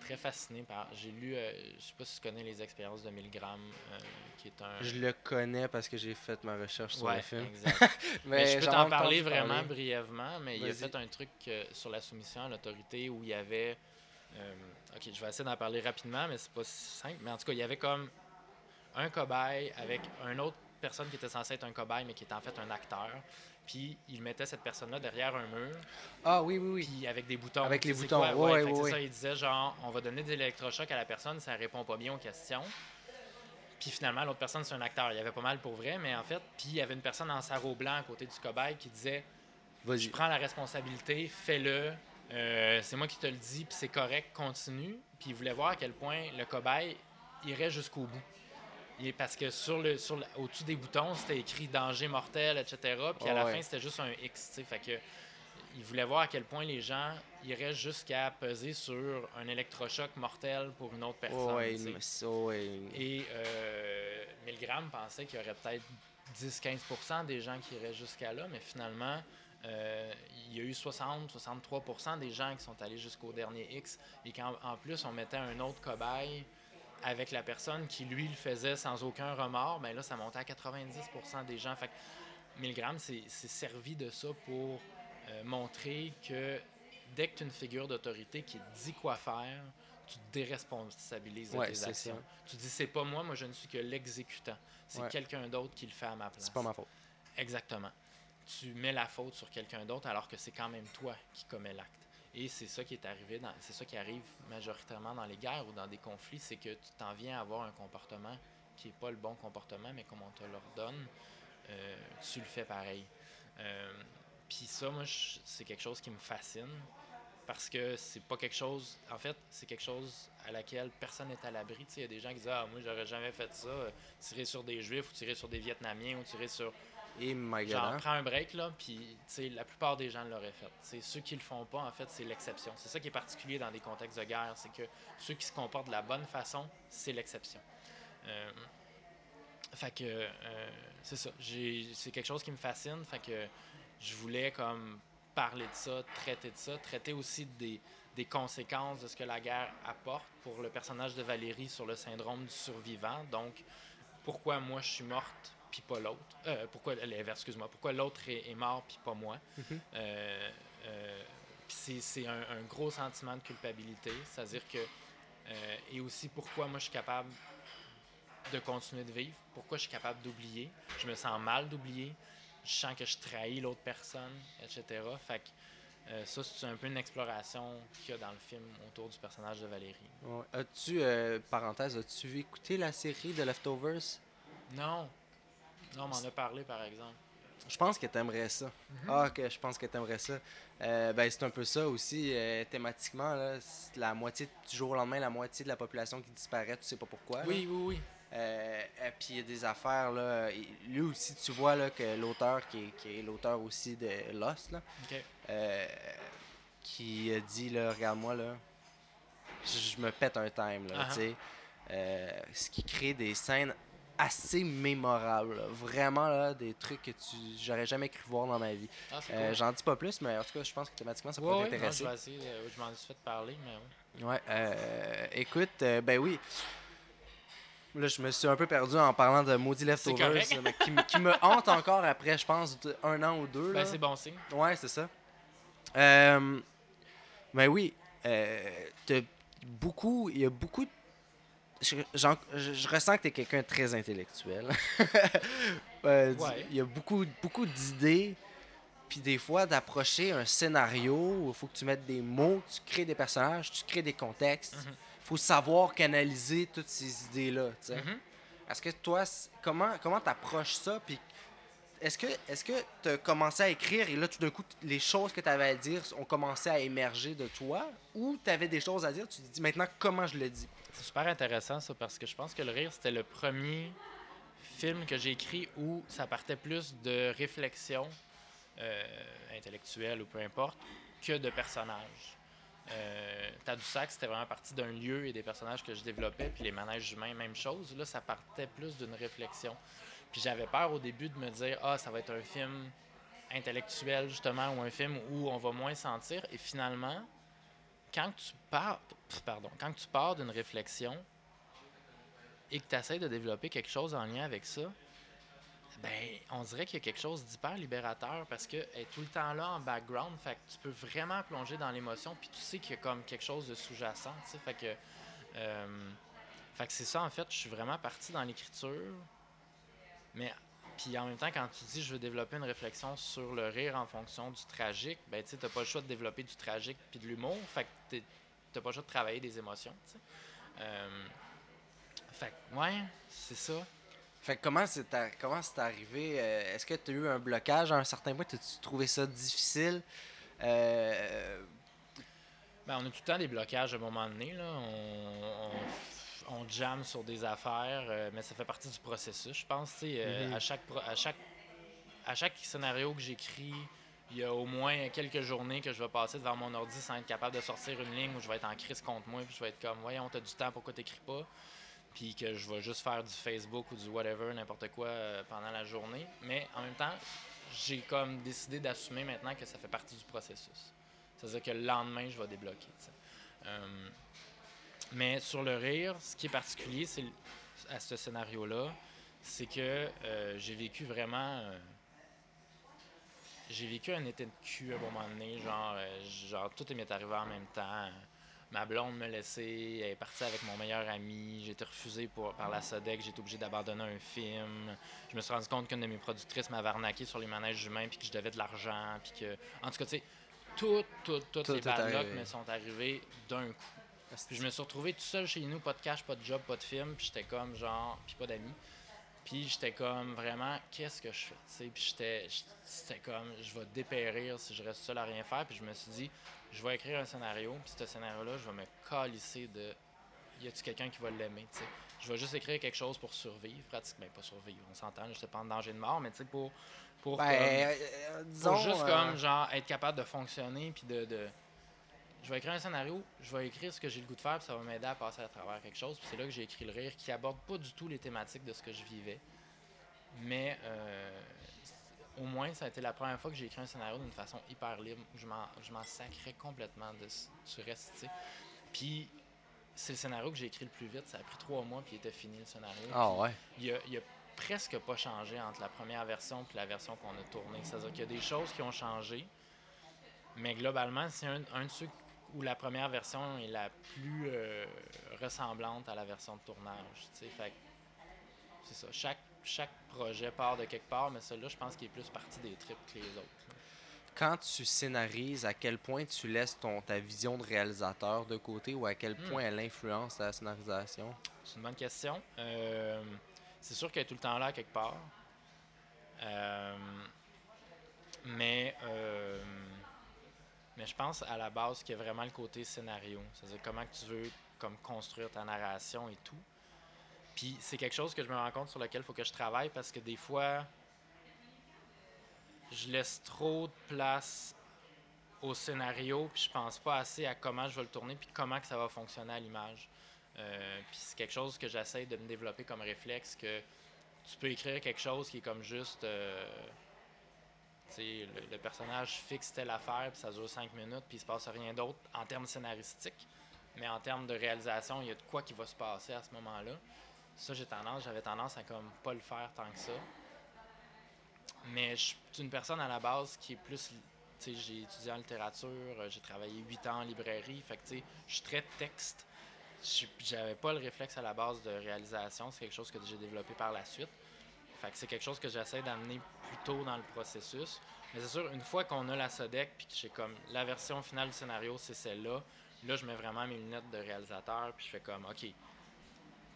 très fasciné par. J'ai lu, euh, je sais pas si tu connais les expériences de Milgram, euh, qui est un. Je le connais parce que j'ai fait ma recherche sur Ouais, le film. exact. *laughs* mais, je peux t'en parler vraiment parler. brièvement, mais il a fait un truc euh, sur la soumission à l'autorité où il y avait. euh, ok, je vais essayer d'en parler rapidement, mais c'est pas si simple. Mais en tout cas, il y avait comme un cobaye avec une autre personne qui était censée être un cobaye, mais qui était en fait un acteur. Puis il mettait cette personne-là derrière un mur, Ah oui, oui, oui. puis avec des boutons. Avec les boutons, quoi? ouais, ouais, c'est ouais. ça, il disait genre, on va donner des électrochocs à la personne, ça répond pas bien aux questions. Puis finalement, l'autre personne, c'est un acteur. Il y avait pas mal pour vrai, mais en fait, puis il y avait une personne en sarrau blanc à côté du cobaye qui disait Vas-y. Je prends la responsabilité, fais-le. Euh, c'est moi qui te le dis, puis c'est correct, continue. Puis il voulait voir à quel point le cobaye irait jusqu'au bout. Parce que sur le, sur le- au-dessus des boutons, c'était écrit danger mortel, etc. Puis à la Ouais. fin, c'était juste un X. Fait que il voulait voir à quel point les gens iraient jusqu'à peser sur un électrochoc mortel pour une autre personne. Oh, ouais. Et euh, Milgram pensait qu'il y aurait peut-être 10-15% des gens qui iraient jusqu'à là, mais finalement, euh, il y a eu 60-63% des gens qui sont allés jusqu'au dernier X et qu'en en plus, on mettait un autre cobaye avec la personne qui, lui, le faisait sans aucun remords, ben là, ça montait à 90% des gens. Fait que Milgram s'est s'est servi de ça pour euh, montrer que dès que tu as une figure d'autorité qui dit quoi faire, tu te déresponsabilises de Ouais, tes actions. ça. Tu dis c'est pas moi, moi je ne suis que l'exécutant. C'est Ouais. quelqu'un d'autre qui le fait à ma place. C'est pas ma faute. Exactement. Tu mets la faute sur quelqu'un d'autre alors que c'est quand même toi qui commets l'acte. Et c'est ça qui est arrivé, c'est ça qui arrive majoritairement dans les guerres ou dans des conflits, c'est que tu t'en viens à avoir un comportement qui n'est pas le bon comportement, mais comme on te l'ordonne, euh, tu le fais pareil. Euh, Puis ça, moi, c'est quelque chose qui me fascine parce que c'est pas quelque chose. En fait, c'est quelque chose à laquelle personne n'est à l'abri. Il y a des gens qui disent Ah, moi, j'aurais jamais fait ça, euh, tirer sur des Juifs ou tirer sur des Vietnamiens ou tirer sur. Et my God. Genre, hein. prends un break, là, puis la plupart des gens l'auraient fait. C'est ceux qui le font pas, en fait, c'est l'exception. C'est ça qui est particulier dans des contextes de guerre, c'est que ceux qui se comportent de la bonne façon, c'est l'exception. Euh, fait que, euh, c'est ça. C'est quelque chose qui me fascine. Fait que je voulais comme parler de ça, traiter de ça, traiter aussi des, des conséquences de ce que la guerre apporte pour le personnage de Valérie sur le syndrome du survivant. Donc, pourquoi moi je suis morte puis pas l'autre euh, Pourquoi l'inverse, excuse-moi. Pourquoi l'autre est, mort puis pas moi? Mhm. Euh, euh, puis c'est, c'est un, un gros sentiment de culpabilité, c'est-à-dire que et aussi pourquoi moi je suis capable de continuer de vivre, pourquoi je suis capable d'oublier? Je me sens mal d'oublier, je sens que je trahis l'autre personne, etc. Fait que euh, ça, c'est un peu une exploration qu'il y a dans le film autour du personnage de Valérie. Ouais. As-tu, euh, parenthèse, as-tu écouté la série de Leftovers? Non. Non, on m'en a parlé, par exemple. Je pense que t'aimerais ça. Ah, ok, je pense que t'aimerais ça. Euh, ben, c'est un peu ça aussi, euh, thématiquement. Là, C'est la moitié, du jour au lendemain, la moitié de la population qui disparaît, tu sais pas pourquoi. là. Oui, oui, oui. Euh, et puis il y a des affaires, là. Lui aussi, tu vois là, que l'auteur, qui est, qui est l'auteur aussi de Lost, là, OK. euh, qui a dit, là, regarde-moi, là, je, me pète un time, là, Ah ah. tu sais. Euh, ce qui crée des scènes assez mémorables, là. vraiment, là, des trucs que tu j'aurais jamais cru voir dans ma vie. Ah, Euh. J'en dis pas plus, mais en tout cas, je pense que thématiquement, ça Ouais, pourrait ouais, t'intéresser. de- je m'en suis fait parler, mais oui. Ouais, euh, écoute, euh, ben oui. Là, je me suis un peu perdu en parlant de Maudit Leftovers, qui, me- qui *laughs* me hante encore après, je pense, un an ou deux. Ben, c'est bon signe. Ouais, c'est ça. Euh, ben oui, beaucoup, il y a beaucoup. de- Je, je- je ressens que tu es quelqu'un de très intellectuel. *laughs* Euh, Ouais. Il y a beaucoup, beaucoup d'idées. Puis des fois, d'approcher un scénario il faut que tu mettes des mots, tu crées des personnages, tu crées des contextes. Il Mhm. faut savoir canaliser toutes ces idées-là. tu sais. Mhm. Est-ce que toi, comment comment t'approches ça puis est-ce que est-ce que tu as commencé à écrire et là tout d'un coup les choses que tu avais à dire ont commencé à émerger de toi? Ou tu avais des choses à dire, tu te dis maintenant comment je le dis? C'est super intéressant, ça, parce que je pense que Le Rire, c'était le premier film que j'ai écrit où ça partait plus de réflexion euh, intellectuelle ou peu importe que de personnages. Euh, Tadoussac, c'était vraiment parti d'un lieu et des personnages que je développais, puis les manèges humains, même chose. Là, ça partait plus d'une réflexion. J'avais peur au début de me dire, ah, ça va être un film intellectuel, justement, ou un film où on va moins sentir. Et finalement, quand tu pars, pardon, quand tu pars d'une réflexion et que tu essaies de développer quelque chose en lien avec ça, ben, on dirait qu'il y a quelque chose d'hyper libérateur parce est tout le temps là en background. Fait que tu peux vraiment plonger dans l'émotion, puis tu sais qu'il y a comme quelque chose de sous-jacent. Fait que, euh, fait que c'est ça, en fait. Je suis vraiment parti dans l'écriture. Mais, puis en même temps, quand tu dis je veux développer une réflexion sur le rire en fonction du tragique, ben, tu t'as pas le choix de développer du tragique puis de l'humour. Fait que t'as pas le choix de travailler des émotions. Euh, fait que, ouais, c'est ça. Fait que comment c'est comment c'est arrivé euh, Est-ce que tu as eu un blocage à un certain point? As-tu trouvé ça difficile? Euh, Ben, on a tout le temps des blocages à un moment donné. Là. On, on, on jamme sur des affaires, euh, mais ça fait partie du processus, je pense. tu sais, euh, Mhm. à, chaque, pro- à, chaque, à chaque scénario que j'écris, il y a au moins quelques journées que je vais passer devant mon ordi sans être capable de sortir une ligne où je vais être en crise contre moi, puis je vais être comme, voyons, t'as du temps, pourquoi t'écris pas? Puis que je vais juste faire du Facebook ou du whatever, n'importe quoi euh, pendant la journée. Mais en même temps, j'ai comme décidé d'assumer maintenant que ça fait partie du processus. C'est-à-dire que le lendemain, je vais débloquer. Mais sur le rire, ce qui est particulier c'est à ce scénario-là, c'est que euh, j'ai vécu vraiment. euh, j'ai vécu un été de cul à un moment donné. Genre, euh, genre tout m'est arrivé en même temps. Ma blonde me laissait, elle est partie avec mon meilleur ami. J'ai été refusé pour, par la SODEC, j'ai été obligé d'abandonner un film. Je me suis rendu compte qu'une de mes productrices m'avait arnaqué sur les manèges humains, puis que je devais de l'argent, puis que. En tout cas, tu sais, toutes, toutes, toutes Tout les arrivé. me sont arrivées d'un coup. Puis je me suis retrouvé tout seul chez nous, pas de cash, pas de job, pas de film, puis j'étais comme genre, puis pas d'amis. Puis j'étais comme vraiment, qu'est-ce que je fais? tu sais? Puis j'étais, c'était comme, je vais dépérir si je reste seul à rien faire. Puis je me suis dit, je vais écrire un scénario, puis ce scénario-là, je vais me calisser de, y a-tu quelqu'un qui va l'aimer? tu sais? Je vais juste écrire quelque chose pour survivre, pratiquement, pas survivre, on s'entend, je pas en danger de mort, mais tu sais, pour, pour ben, comme- euh, faut disons, juste euh, comme genre être capable de fonctionner puis de, de- je vais écrire un scénario, je vais écrire ce que j'ai le goût de faire puis ça va m'aider à passer à travers quelque chose. Puis c'est là que j'ai écrit le rire qui aborde pas du tout les thématiques de ce que je vivais. Mais euh, au moins, ça a été la première fois que j'ai écrit un scénario d'une façon hyper libre, où je m'en, je m'en sacrais complètement de, du reste. Puis, c'est le scénario que j'ai écrit le plus vite. Ça a pris trois mois, puis il était fini le scénario. Ah ouais. Il a, il a presque pas changé entre la première version et la version qu'on a tournée. C'est-à-dire qu'il y a des choses qui ont changé, mais globalement, c'est un, un de ceux où la première version est la plus euh, ressemblante à la version de tournage. c'est ça. Chaque, chaque projet part de quelque part, mais celui-là, je pense qu'il est plus parti des tripes que les autres. là. Quand tu scénarises, à quel point tu laisses ton, ta vision de réalisateur de côté ou à quel Hmm. point elle influence ta scénarisation? C'est une bonne question. Euh, c'est sûr qu'elle est tout le temps là, quelque part. Euh, mais, mais je pense à la base qu'il y a vraiment le côté scénario. C'est-à-dire comment tu veux comme construire ta narration et tout. Puis c'est quelque chose que je me rends compte sur lequel il faut que je travaille parce que des fois, je laisse trop de place au scénario, puis je pense pas assez à comment je vais le tourner, puis comment que ça va fonctionner à l'image. Euh, puis c'est quelque chose que j'essaie de me développer comme réflexe, que tu peux écrire quelque chose qui est comme juste... euh, le, le personnage fixe telle affaire, puis ça dure cinq minutes, puis il se passe rien d'autre en termes scénaristiques. Mais en termes de réalisation, il y a de quoi qui va se passer à ce moment-là. Ça, j'ai tendance, j'avais tendance à comme pas le faire tant que ça. Mais je suis une personne à la base qui est plus. J'ai étudié en littérature, euh, j'ai travaillé huit ans en librairie, fait que je suis très texte. J'avais pas le réflexe à la base de réalisation, c'est quelque chose que j'ai développé par la suite. Fait que c'est quelque chose que j'essaie d'amener plus tôt dans le processus. Mais c'est sûr, une fois qu'on a la SODEC, puis que j'ai comme la version finale du scénario, c'est celle-là, là, je mets vraiment mes lunettes de réalisateur, puis je fais comme, OK,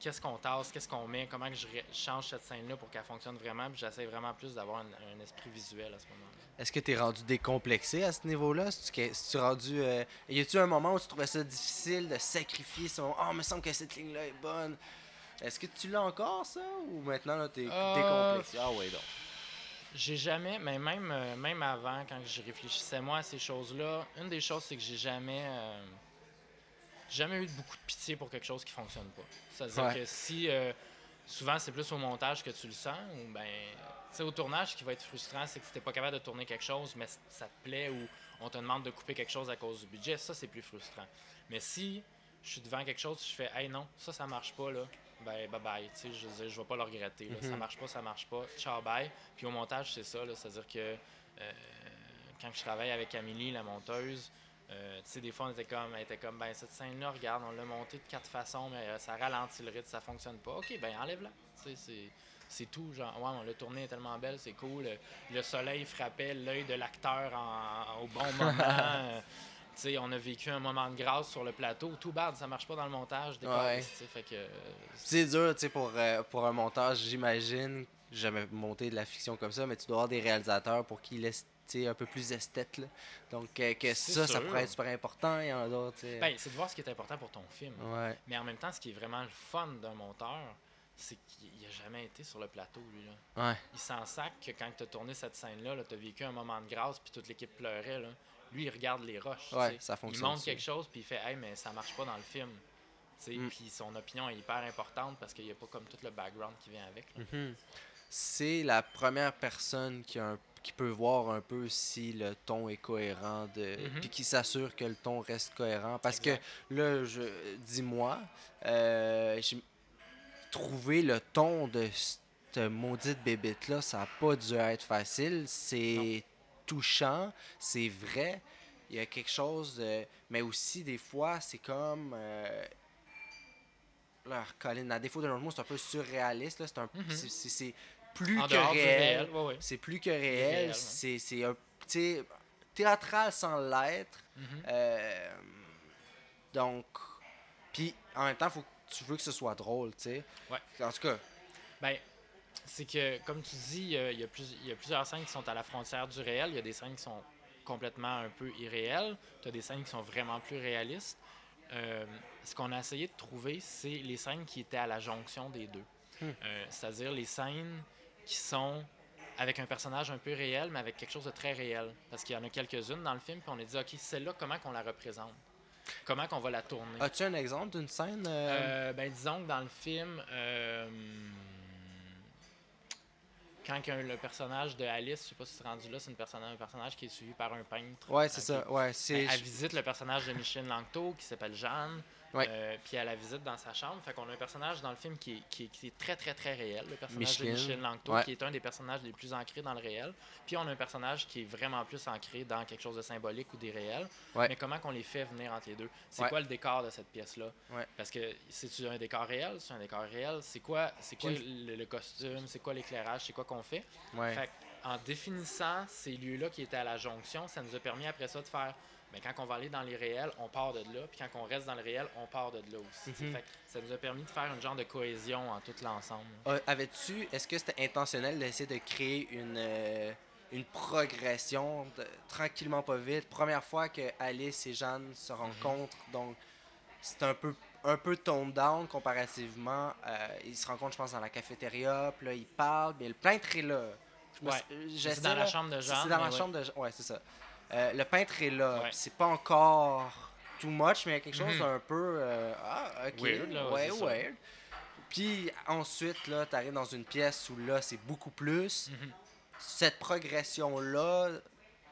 qu'est-ce qu'on tasse, qu'est-ce qu'on met, comment que je change cette scène-là pour qu'elle fonctionne vraiment, puis j'essaie vraiment plus d'avoir un, esprit visuel à ce moment-là. Est-ce que tu es rendu décomplexé à ce niveau-là? Tu rendu. euh, Y a-tu un moment où tu trouvais ça difficile de sacrifier son. Oh, il me semble que cette ligne-là est bonne. Est-ce que tu l'as encore, ça? Ou maintenant, là, t'es Euh, décomplexé? Ah, ouais, donc. J'ai jamais, mais même, euh, même avant, quand je réfléchissais moi à ces choses-là, une des choses, c'est que j'ai jamais, euh, jamais eu beaucoup de pitié pour quelque chose qui fonctionne pas. C'est-à-dire Ouais. que si, euh, souvent, c'est plus au montage que tu le sens, ou ben, tu sais, au tournage, ce qui va être frustrant, c'est que tu n'es pas capable de tourner quelque chose, mais ça te plaît, ou on te demande de couper quelque chose à cause du budget, ça, c'est plus frustrant. Mais si je suis devant quelque chose, je fais, hey non, ça, ça marche pas, là. Ben, bye bye. Tu sais, je, veux je vais pas le regretter. là. Ça Mhm. marche pas, ça marche pas. Ciao, bye. Puis au montage, c'est ça. C'est-à-dire que euh, quand je travaille avec Amélie, la monteuse, euh, tu sais, des fois, on était comme, elle était comme, ben, cette scène-là, regarde, on l'a montée de quatre façons, mais euh, ça ralentit le rythme, ça fonctionne pas. Ok, ben, enlève-la. Tu sais, c'est. C'est tout, genre, ouais, on l'a tournée, est tellement belle, c'est cool. Le, le soleil frappait l'œil de l'acteur en- au bon moment. *laughs* Euh, tu sais, on a vécu un moment de grâce sur le plateau. Tout bad, ça marche pas dans le montage. Ouais. Euh, C'est dur, tu sais, pour, euh, pour un montage, j'imagine. Jamais monté de la fiction comme ça, mais tu dois avoir des réalisateurs pour qu'ils laissent un peu plus esthète. Là. Donc, euh, que ça, ça pourrait être super important. Il y en a d'autres. ben, c'est de voir ce qui est important pour ton film. ouais. Mais en même temps, ce qui est vraiment le fun d'un monteur, c'est qu'il n'a jamais été sur le plateau, lui. Là. Ouais. Il s'en sac que quand tu as tourné cette scène-là, -là, tu as vécu un moment de grâce, puis toute l'équipe pleurait. Là. Lui, il regarde les roches. Ouais, Il montre quelque chose, puis il fait Hey, mais ça marche pas dans le film. Mm. Puis son opinion est hyper importante parce qu'il n'y a pas comme tout le background qui vient avec. Mhm. C'est la première personne qui, a un- qui peut voir un peu si le ton est cohérent, de, Mhm. puis qui s'assure que le ton reste cohérent. Parce Exact. que là, je dis-moi, euh, j'ai trouvé le ton de cette maudite bébête-là, ça n'a pas dû être facile. C'est touchant, c'est vrai. Il y a quelque chose de... Mais aussi, des fois, c'est comme... Euh... Là, Colin, à défaut d'un autre mot, c'est un peu surréaliste. C'est un... Mhm. c'est- plus que réel. C'est plus que réel. C'est c'est un... théâtral sans l'être. Mhm. Euh, donc, puis en même temps, faut que tu veux que ce soit drôle, tu sais. Ouais. En tout cas, Ben, c'est que, comme tu dis, il y a, il y a plus- il y a plusieurs scènes qui sont à la frontière du réel. Il y a des scènes qui sont complètement un peu irréelles. Tu as des scènes qui sont vraiment plus réalistes. Euh, ce qu'on a essayé de trouver, c'est les scènes qui étaient à la jonction des deux. Hmm. Euh, C'est-à-dire les scènes qui sont avec un personnage un peu réel, mais avec quelque chose de très réel. Parce qu'il y en a quelques-unes dans le film, puis on a dit, OK, celle-là, comment qu'on la représente? Comment qu'on va la tourner? as-tu un exemple d'une scène euh, Euh, ben, disons que dans le film, euh, quand le personnage de Alice, je sais pas si c'est rendu là, c'est un personnage qui est suivi par un peintre. Ouais, c'est ça. Ouais, c'est. Ben, elle visite le personnage de Micheline Langto qui s'appelle Jeanne. Ouais. Euh, puis elle la visite dans sa chambre. Fait qu'on a un personnage dans le film qui est, qui est- qui est très, très, très réel. Le personnage Micheline. de Micheline Langto, Ouais. qui est un des personnages les plus ancrés dans le réel. Puis on a un personnage qui est vraiment plus ancré dans quelque chose de symbolique ou des réels. Ouais. Mais comment qu'on les fait venir entre les deux? C'est quoi le décor de cette pièce-là? Parce que c'est un décor réel, c'est un décor réel? C'est quoi, c'est quoi le, le costume? C'est quoi l'éclairage? C'est quoi qu'on. Fait? En définissant ces lieux-là qui étaient à la jonction, ça nous a permis après ça de faire. Ben, quand on va aller dans les réels, on part de là. Puis quand on reste dans le réel, on part de là aussi. Mhm. Fait que ça nous a permis de faire un genre de cohésion en tout l'ensemble. Euh, Avais-tu, est-ce que c'était intentionnel d'essayer de créer une, euh, une progression de- tranquillement pas vite? Première fois que Alice et Jeanne se rencontrent, donc c'est un peu un peu toned down comparativement. Euh, ils se rencontrent, je pense, dans la cafétéria, puis là, ils parlent, mais le peintre est là. Ouais. C'est dans la chambre de Jeanne. C'est dans mais la ouais. chambre de Jeanne. Ouais, c'est ça. Euh, le peintre est là. Ouais. C'est pas encore too much, mais il y a quelque chose Mhm. d'un peu. euh, ah, ok. Weird, là, ouais, weird. Puis ensuite, là, t'arrives dans une pièce où là, c'est beaucoup plus. Mhm. Cette progression-là,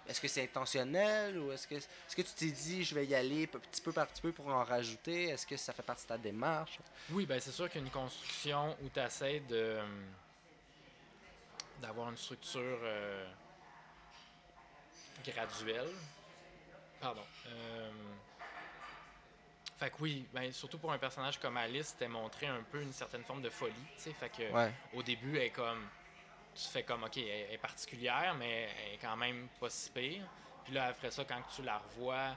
est-ce que c'est intentionnel ou est-ce que, est-ce que tu t'es dit, je vais y aller petit peu par petit peu pour en rajouter? Est-ce que ça fait partie de ta démarche? Oui, ben c'est sûr qu'une construction où tu essaies de d'avoir une structure euh, graduelle. Pardon. Euh, fait que oui, ben, surtout pour un personnage comme Alice, c'était montrer un peu une certaine forme de folie. Fait que Ouais. au début, elle est comme. Tu fais comme, ok, elle est particulière, mais elle est quand même pas si pire. Puis là, après ça, quand tu la revois,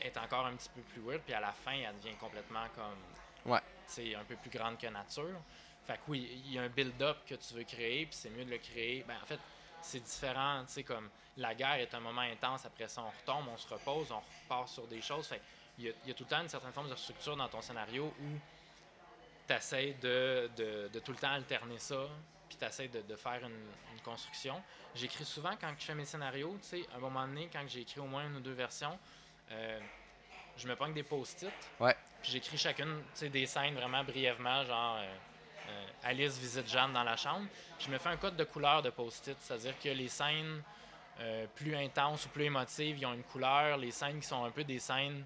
elle est encore un petit peu plus weird. Puis à la fin, elle devient complètement comme. Ouais. Tu un peu plus grande que nature. Fait que oui, il y a un build-up que tu veux créer, puis c'est mieux de le créer. Ben, en fait, c'est différent. Tu sais, comme la guerre est un moment intense, après ça, on retombe, on se repose, on repart sur des choses. Fait il y, a, il y a tout le temps une certaine forme de structure dans ton scénario où tu essaies de, de, de tout le temps alterner ça, puis tu essaies de, de faire une, une construction. J'écris souvent quand je fais mes scénarios, tu sais, à un moment donné, quand j'ai écrit au moins une ou deux versions, euh, je me pogne des post-it. Ouais. Puis j'écris chacune, tu sais, des scènes vraiment brièvement, genre euh, euh, Alice visite Jeanne dans la chambre. Je me fais un code de couleur de post-it, c'est-à-dire que les scènes euh, plus intenses ou plus émotives, ils ont une couleur. Les scènes qui sont un peu des scènes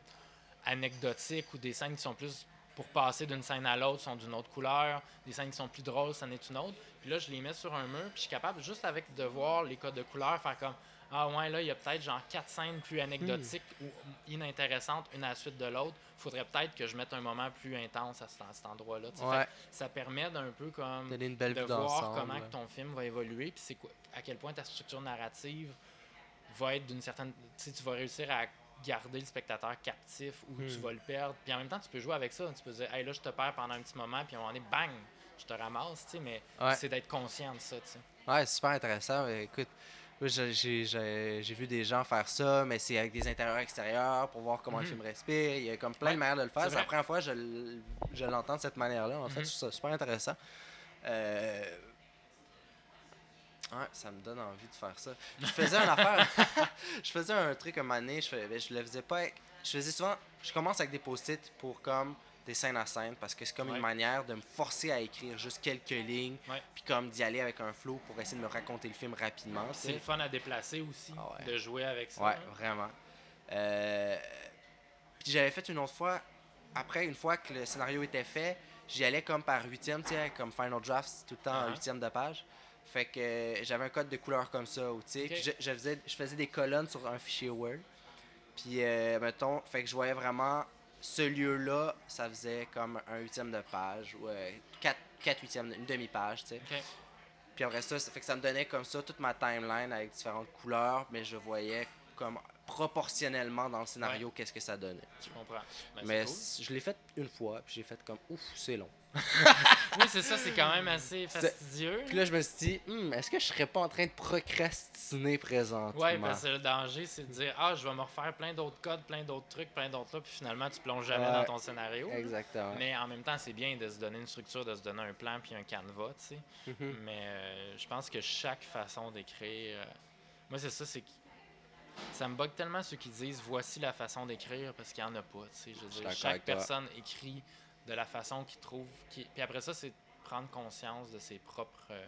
anecdotiques ou des scènes qui sont plus pour passer d'une scène à l'autre sont d'une autre couleur. Des scènes qui sont plus drôles, ça en est une autre. Puis là, je les mets sur un mur, puis je suis capable, juste avec de voir les codes de couleur, faire comme Ah ouais, là, il y a peut-être genre quatre scènes plus anecdotiques ou inintéressantes, une à la suite de l'autre. Faudrait peut-être que je mette un moment plus intense à cet, à cet endroit-là. Ouais. Ça permet d'un peu comme Donner une belle de voir comment que ton film va évoluer, puis c'est à quel point ta structure narrative va être d'une certaine. Tu tu vas réussir à garder le spectateur captif ou tu Hmm. vas le perdre. Puis en même temps, tu peux jouer avec ça. Tu peux dire, hey, là, je te perds pendant un petit moment, puis à un moment donné, bang, je te ramasse, tu sais, mais Ouais. c'est d'être conscient de ça, tu sais. Ouais, super intéressant. Écoute, j'ai- j'ai vu des gens faire ça, mais c'est avec des intérieurs extérieurs pour voir comment le Mhm. film respire. Il y a comme plein de manières de le faire. c'est la première fois que je, je l'entends de cette manière-là. En fait, Mhm. je trouve ça super intéressant. Euh, Ouais, ça me donne envie de faire ça. Je faisais une affaire. *laughs* je faisais un truc un moment donné, je, fais- ben, je le faisais pas. avec- Je faisais souvent. Je commence avec des post-it pour comme des scènes à scène parce que c'est comme Ouais. une manière de me forcer à écrire juste quelques lignes Ouais. puis comme d'y aller avec un flow pour essayer de me raconter le film rapidement. C'est le fun à déplacer aussi, Ah de jouer avec ça. Ouais, hein. vraiment. Euh, Puis j'avais fait une autre fois, après, une fois que le scénario était fait, j'y allais comme par huitième, tu sais, comme Final Draft, c'est tout le temps un Ah. huitième de page. Fait que euh, j'avais un code de couleur comme ça, tu sais, Ok. puis je, je faisais, je faisais des colonnes sur un fichier Word. Puis, euh, mettons, fait que je voyais vraiment ce lieu-là, ça faisait comme un huitième de page, ou euh, quatre, quatre huitièmes, une demi-page, tu sais. Puis après ça, ça fait que ça me donnait comme ça toute ma timeline avec différentes couleurs, mais je voyais comme proportionnellement dans le scénario qu'est-ce que ça donnait. Je comprends. Ben, mais cool. je l'ai fait une fois, puis j'ai fait comme ouf, c'est long. Oui, c'est ça, c'est quand même assez fastidieux. Puis là, je me suis dit, Hmm, est-ce que je serais pas en train de procrastiner présentement? Ouais, parce que le danger, c'est de dire Ah, je vais me refaire plein d'autres codes, plein d'autres trucs, plein d'autres là, puis finalement, tu plonges jamais dans ton scénario. Exactement. Mais en même temps, c'est bien de se donner une structure, de se donner un plan puis un canevas, tu sais. Mhm. Mais euh, je pense que chaque façon d'écrire. euh, moi, c'est ça, c'est. Ça me bug tellement ceux qui disent voici la façon d'écrire parce qu'il n'y en a pas. tu sais. Je veux dire, chaque personne écrit de la façon qu'il trouve. Puis après ça, c'est prendre conscience de ses propres. euh,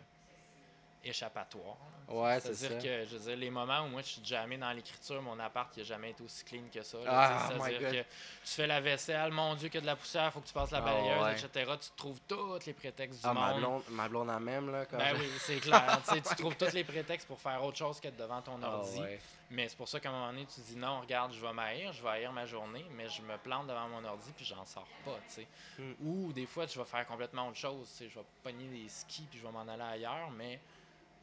échappatoire. Ouais, c'est C'est-à-dire ça. que, je veux dire, les moments où moi je suis jamais dans l'écriture, mon appart, il n'a jamais été aussi clean que ça. Ah, C'est-à-dire que tu fais la vaisselle, mon Dieu, qu'il y a de la poussière, faut que tu passes la Ah, balayeuse, ouais. etc. Tu trouves tous les prétextes du Ah, ma monde. blonde, ma blonde a même, là. Ben je- oui, c'est clair. *laughs* Tu trouves tous les prétextes pour faire autre chose qu'être devant ton Ah, ordi. ouais. Mais c'est pour ça qu'à un moment donné, tu dis non, regarde, je vais m'haïr, je vais haïr ma journée, mais je me plante devant mon ordi puis j'en sors pas, tu sais. Mm. Ou des fois, je vais faire complètement autre chose, tu sais, je vais pogner des skis puis je vais m'en aller ailleurs, mais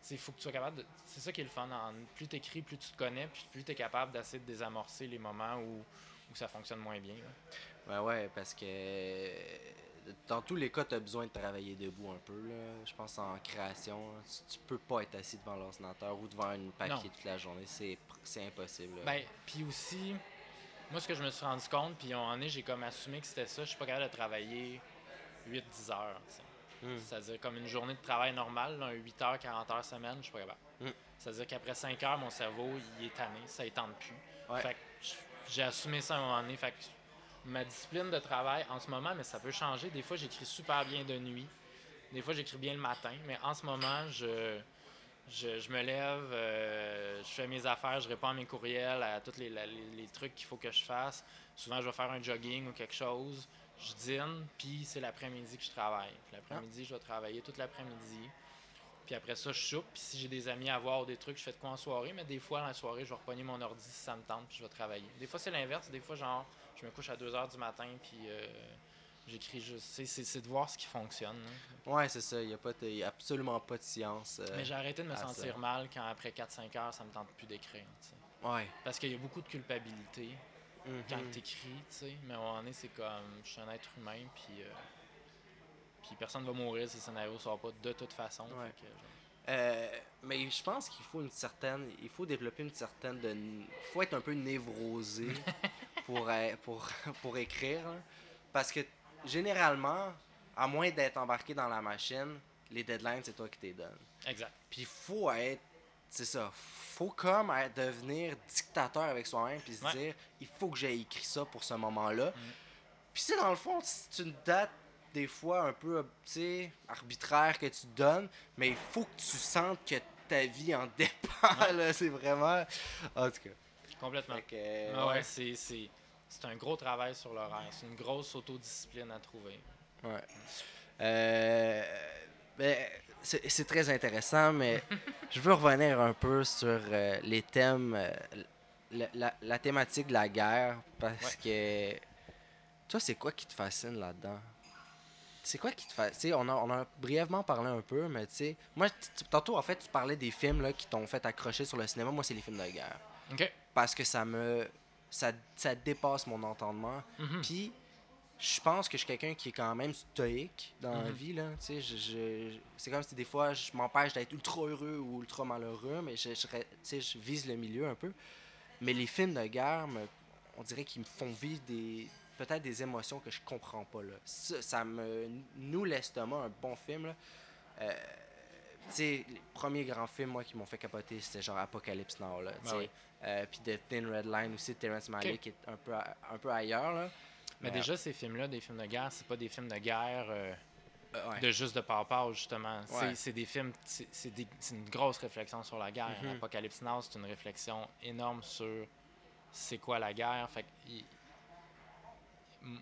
il faut que tu sois capable de. C'est ça qui est le fun. en- Plus tu écris, plus tu te connais, puis plus tu es capable d'essayer de désamorcer les moments où, où ça fonctionne moins bien. là. Ouais, ouais, parce que dans tous les cas, tu as besoin de travailler debout un peu. Là. Je pense en création, tu, tu peux pas être assis devant l'ordinateur ou devant une papier Non. toute la journée. C'est c'est impossible. là. Ben, puis aussi, moi, ce que je me suis rendu compte, puis moment donné, j'ai comme assumé que c'était ça, je suis pas capable de travailler 8-10 heures. Hmm. C'est-à-dire comme une journée de travail normale, là, un 8 heures, 40 heures semaine, je suis pas capable. Mm. C'est-à-dire qu'après 5 heures, mon cerveau, il est tanné, ça ne tente plus. Ouais. Fait que j'ai assumé ça à un moment donné. Fait que ma discipline de travail en ce moment, mais ça peut changer. Des fois, j'écris super bien de nuit. Des fois, j'écris bien le matin. Mais en ce moment, je, me lève, euh, je fais mes affaires, je réponds à mes courriels, à tous les, trucs qu'il faut que je fasse. Souvent, je vais faire un jogging ou quelque chose. Je dîne, puis c'est l'après-midi que je travaille. L'après-midi, je vais travailler toute l'après-midi. Puis après ça, je soupe. Puis si j'ai des amis à voir ou des trucs, je fais de quoi en soirée. Mais des fois, dans la soirée, je vais repogner mon ordi si ça me tente, puis je vais travailler. Des fois, c'est l'inverse. Des fois, genre, je me couche à 2 h du matin, puis euh, j'écris juste. c'est- de voir ce qui fonctionne. là. Ouais, c'est ça. Il n'y a, absolument pas de science. euh, Mais j'ai arrêté de me ça. sentir mal quand après 4-5 heures, ça me tente plus d'écrire. Ouais. Parce qu'il y a beaucoup de culpabilité quand Mhm. tu écris, tu sais. Mais à un moment donné, c'est comme, je suis un être humain, puis, euh, puis personne va mourir si le scénario sort pas de toute façon. Ouais. Fait que, genre, Euh, mais je pense qu'il faut une certaine. Il faut développer une certaine. de Il faut être un peu névrosé *laughs* pour, euh, pour, *laughs* pour écrire. là. Parce que généralement, à moins d'être embarqué dans la machine, les deadlines, c'est toi qui t'es donnes. Exact. Puis il faut être. C'est ça. faut comme être- devenir dictateur avec soi-même puis se Ouais. dire il faut que j'ai écrit ça pour ce moment-là. Mm. Puis c'est dans le fond, c'est une date des fois un peu arbitraire que tu donnes, mais il faut que tu sentes que ta vie en *laughs* dépend. C'est vraiment. En tout cas. Complètement. Que, euh, Ah ouais, ouais. c'est, c'est, c'est un gros travail sur l'horaire. C'est une grosse autodiscipline à trouver. Ouais. Euh, ben, c'est très intéressant, mais *laughs* je veux revenir un peu sur euh, les thèmes, euh, la, la- la thématique de la guerre, parce que toi, c'est quoi qui te fascine là-dedans? C'est quoi qui te fascine? On a, on a brièvement parlé un peu, mais tu sais, moi, tantôt, en fait, tu parlais des films là, qui t'ont fait accrocher sur le cinéma. Moi, c'est les films de guerre. OK. Parce que ça me. Ça, ça dépasse mon entendement. Mhm. Puis, je pense que je suis quelqu'un qui est quand même stoïque dans la Mhm. vie. Là. Tu sais, je, je- c'est comme si des fois, je m'empêche d'être ultra heureux ou ultra malheureux, mais je, je vise le milieu un peu. Mais les films de guerre, me- on dirait qu'ils me font vivre des peut-être des émotions que je comprends pas. Là. Ça, ça me noue l'estomac, un bon film. Là. Euh, les premiers grands films, moi, qui m'ont fait capoter, c'était genre Apocalypse Now. Là, Ben oui. Euh, Puis The Thin Red Line aussi, de Terrence Malick, qui est un peu, un peu ailleurs. Là. Mais Mais, déjà, ces films-là, des films de guerre, c'est pas des films de guerre euh, euh, ouais. de juste de par justement. C'est- Ouais. C'est des films, c'est une grosse réflexion sur la guerre. Mhm. Apocalypse Now, c'est une réflexion énorme sur c'est quoi la guerre. Fait il-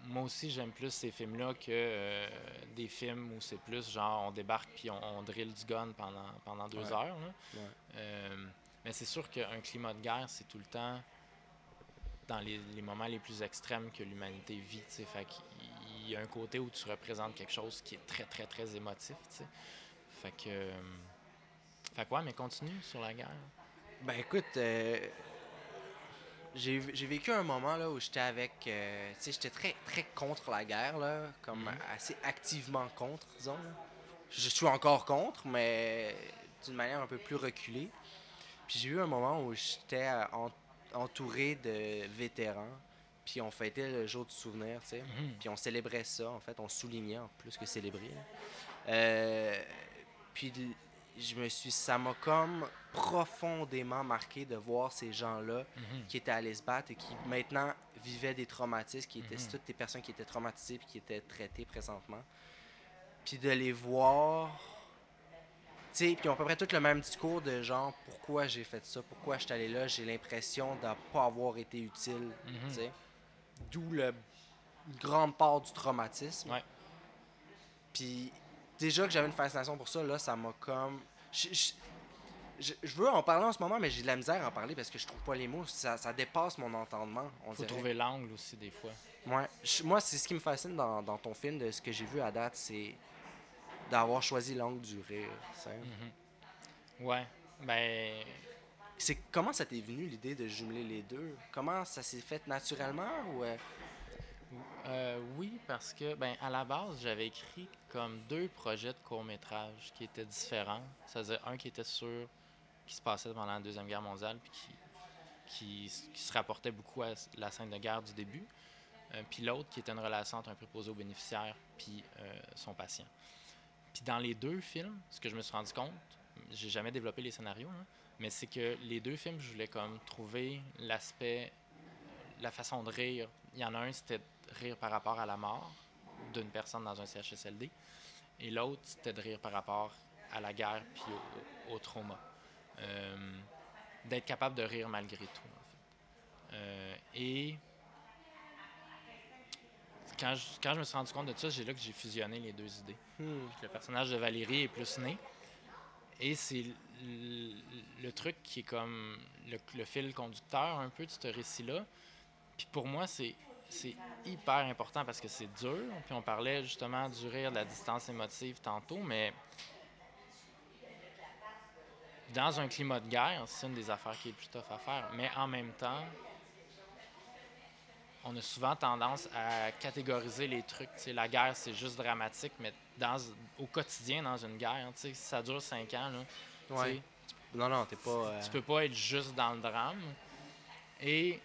moi aussi, j'aime plus ces films-là que euh, des films où c'est plus genre on débarque puis on, on drill du gun pendant, pendant deux Ouais. heures. là. Ouais. Euh, mais c'est sûr qu'un climat de guerre, c'est tout le temps dans les, les moments les plus extrêmes que l'humanité vit. tu sais. Fait qu'il y a un côté où tu représentes quelque chose qui est très, très, très émotif. tu sais. Fait que. euh, fait que ouais, mais continue sur la guerre. Ben écoute, euh, j'ai vécu un moment là où j'étais avec. euh, tu sais, j'étais très, très contre la guerre, là, comme Mhm. assez activement contre, disons. là. Je suis encore contre, mais d'une manière un peu plus reculée. Puis j'ai eu un moment où j'étais euh, en- entouré de vétérans, puis on fêtait le jour du souvenir, tu sais. Mhm. Puis on célébrait ça, en fait, on soulignait en plus que célébrer. Euh, puis je me suis, ça m'a comme profondément marqué de voir ces gens-là Mhm. qui étaient allés se battre et qui maintenant vivaient des traumatismes, qui étaient Mhm. toutes des personnes qui étaient traumatisées puis qui étaient traitées présentement. Puis de les voir sais, puis ils ont à peu près tout le même discours de genre pourquoi j'ai fait ça, pourquoi je suis allé là, j'ai l'impression de pas avoir été utile, Mhm. tu sais. D'où le une grande part du traumatisme. Ouais. Puis déjà que j'avais une fascination pour ça, là, ça m'a comme. Je, je- je- je veux en parler en ce moment, mais j'ai de la misère à en parler parce que je trouve pas les mots. Ça, ça dépasse mon entendement. On Faut dirait. trouver l'angle aussi, des fois. Ouais. Moi, c'est ce qui me fascine dans, dans ton film, de ce que j'ai vu à date, c'est d'avoir choisi l'angle du rire. Mhm. Ouais. Ben. C'est comment ça t'est venu l'idée de jumeler les deux? Comment ça s'est fait naturellement ou euh, Euh, oui, parce que, ben, à la base, j'avais écrit comme deux projets de court-métrage qui étaient différents. C'est-à-dire un qui était sur. qui se passait pendant la Deuxième Guerre mondiale, puis qui, qui, qui se rapportait beaucoup à la scène de guerre du début. Euh, puis l'autre qui était une relation entre un préposé au bénéficiaire puis euh, son patient. Puis dans les deux films, ce que je me suis rendu compte, j'ai jamais développé les scénarios, là, mais c'est que les deux films, je voulais comme trouver l'aspect, la façon de rire. Il y en a un, c'était rire par rapport à la mort d'une personne dans un CHSLD, et l'autre, c'était de rire par rapport à la guerre puis au, au trauma. Euh, D'être capable de rire malgré tout, en fait. Euh, et quand je, quand je me suis rendu compte de ça, j'ai là que j'ai fusionné les deux idées. hmm, Le personnage de Valérie est plus né. Et c'est le truc qui est comme le, le fil conducteur un peu de ce récit-là. Puis pour moi, c'est c'est hyper important parce que c'est dur. Puis on parlait justement du rire, de la distance émotive tantôt, mais dans un climat de guerre, c'est une des affaires qui est le plus tough à faire. Mais en même temps, on a souvent tendance à catégoriser les trucs. La guerre, c'est juste dramatique, mais dans, au quotidien, dans une guerre, si ça dure cinq ans, là, Ouais. Non, non, t'es pas. euh, tu peux pas être juste dans le drame. Et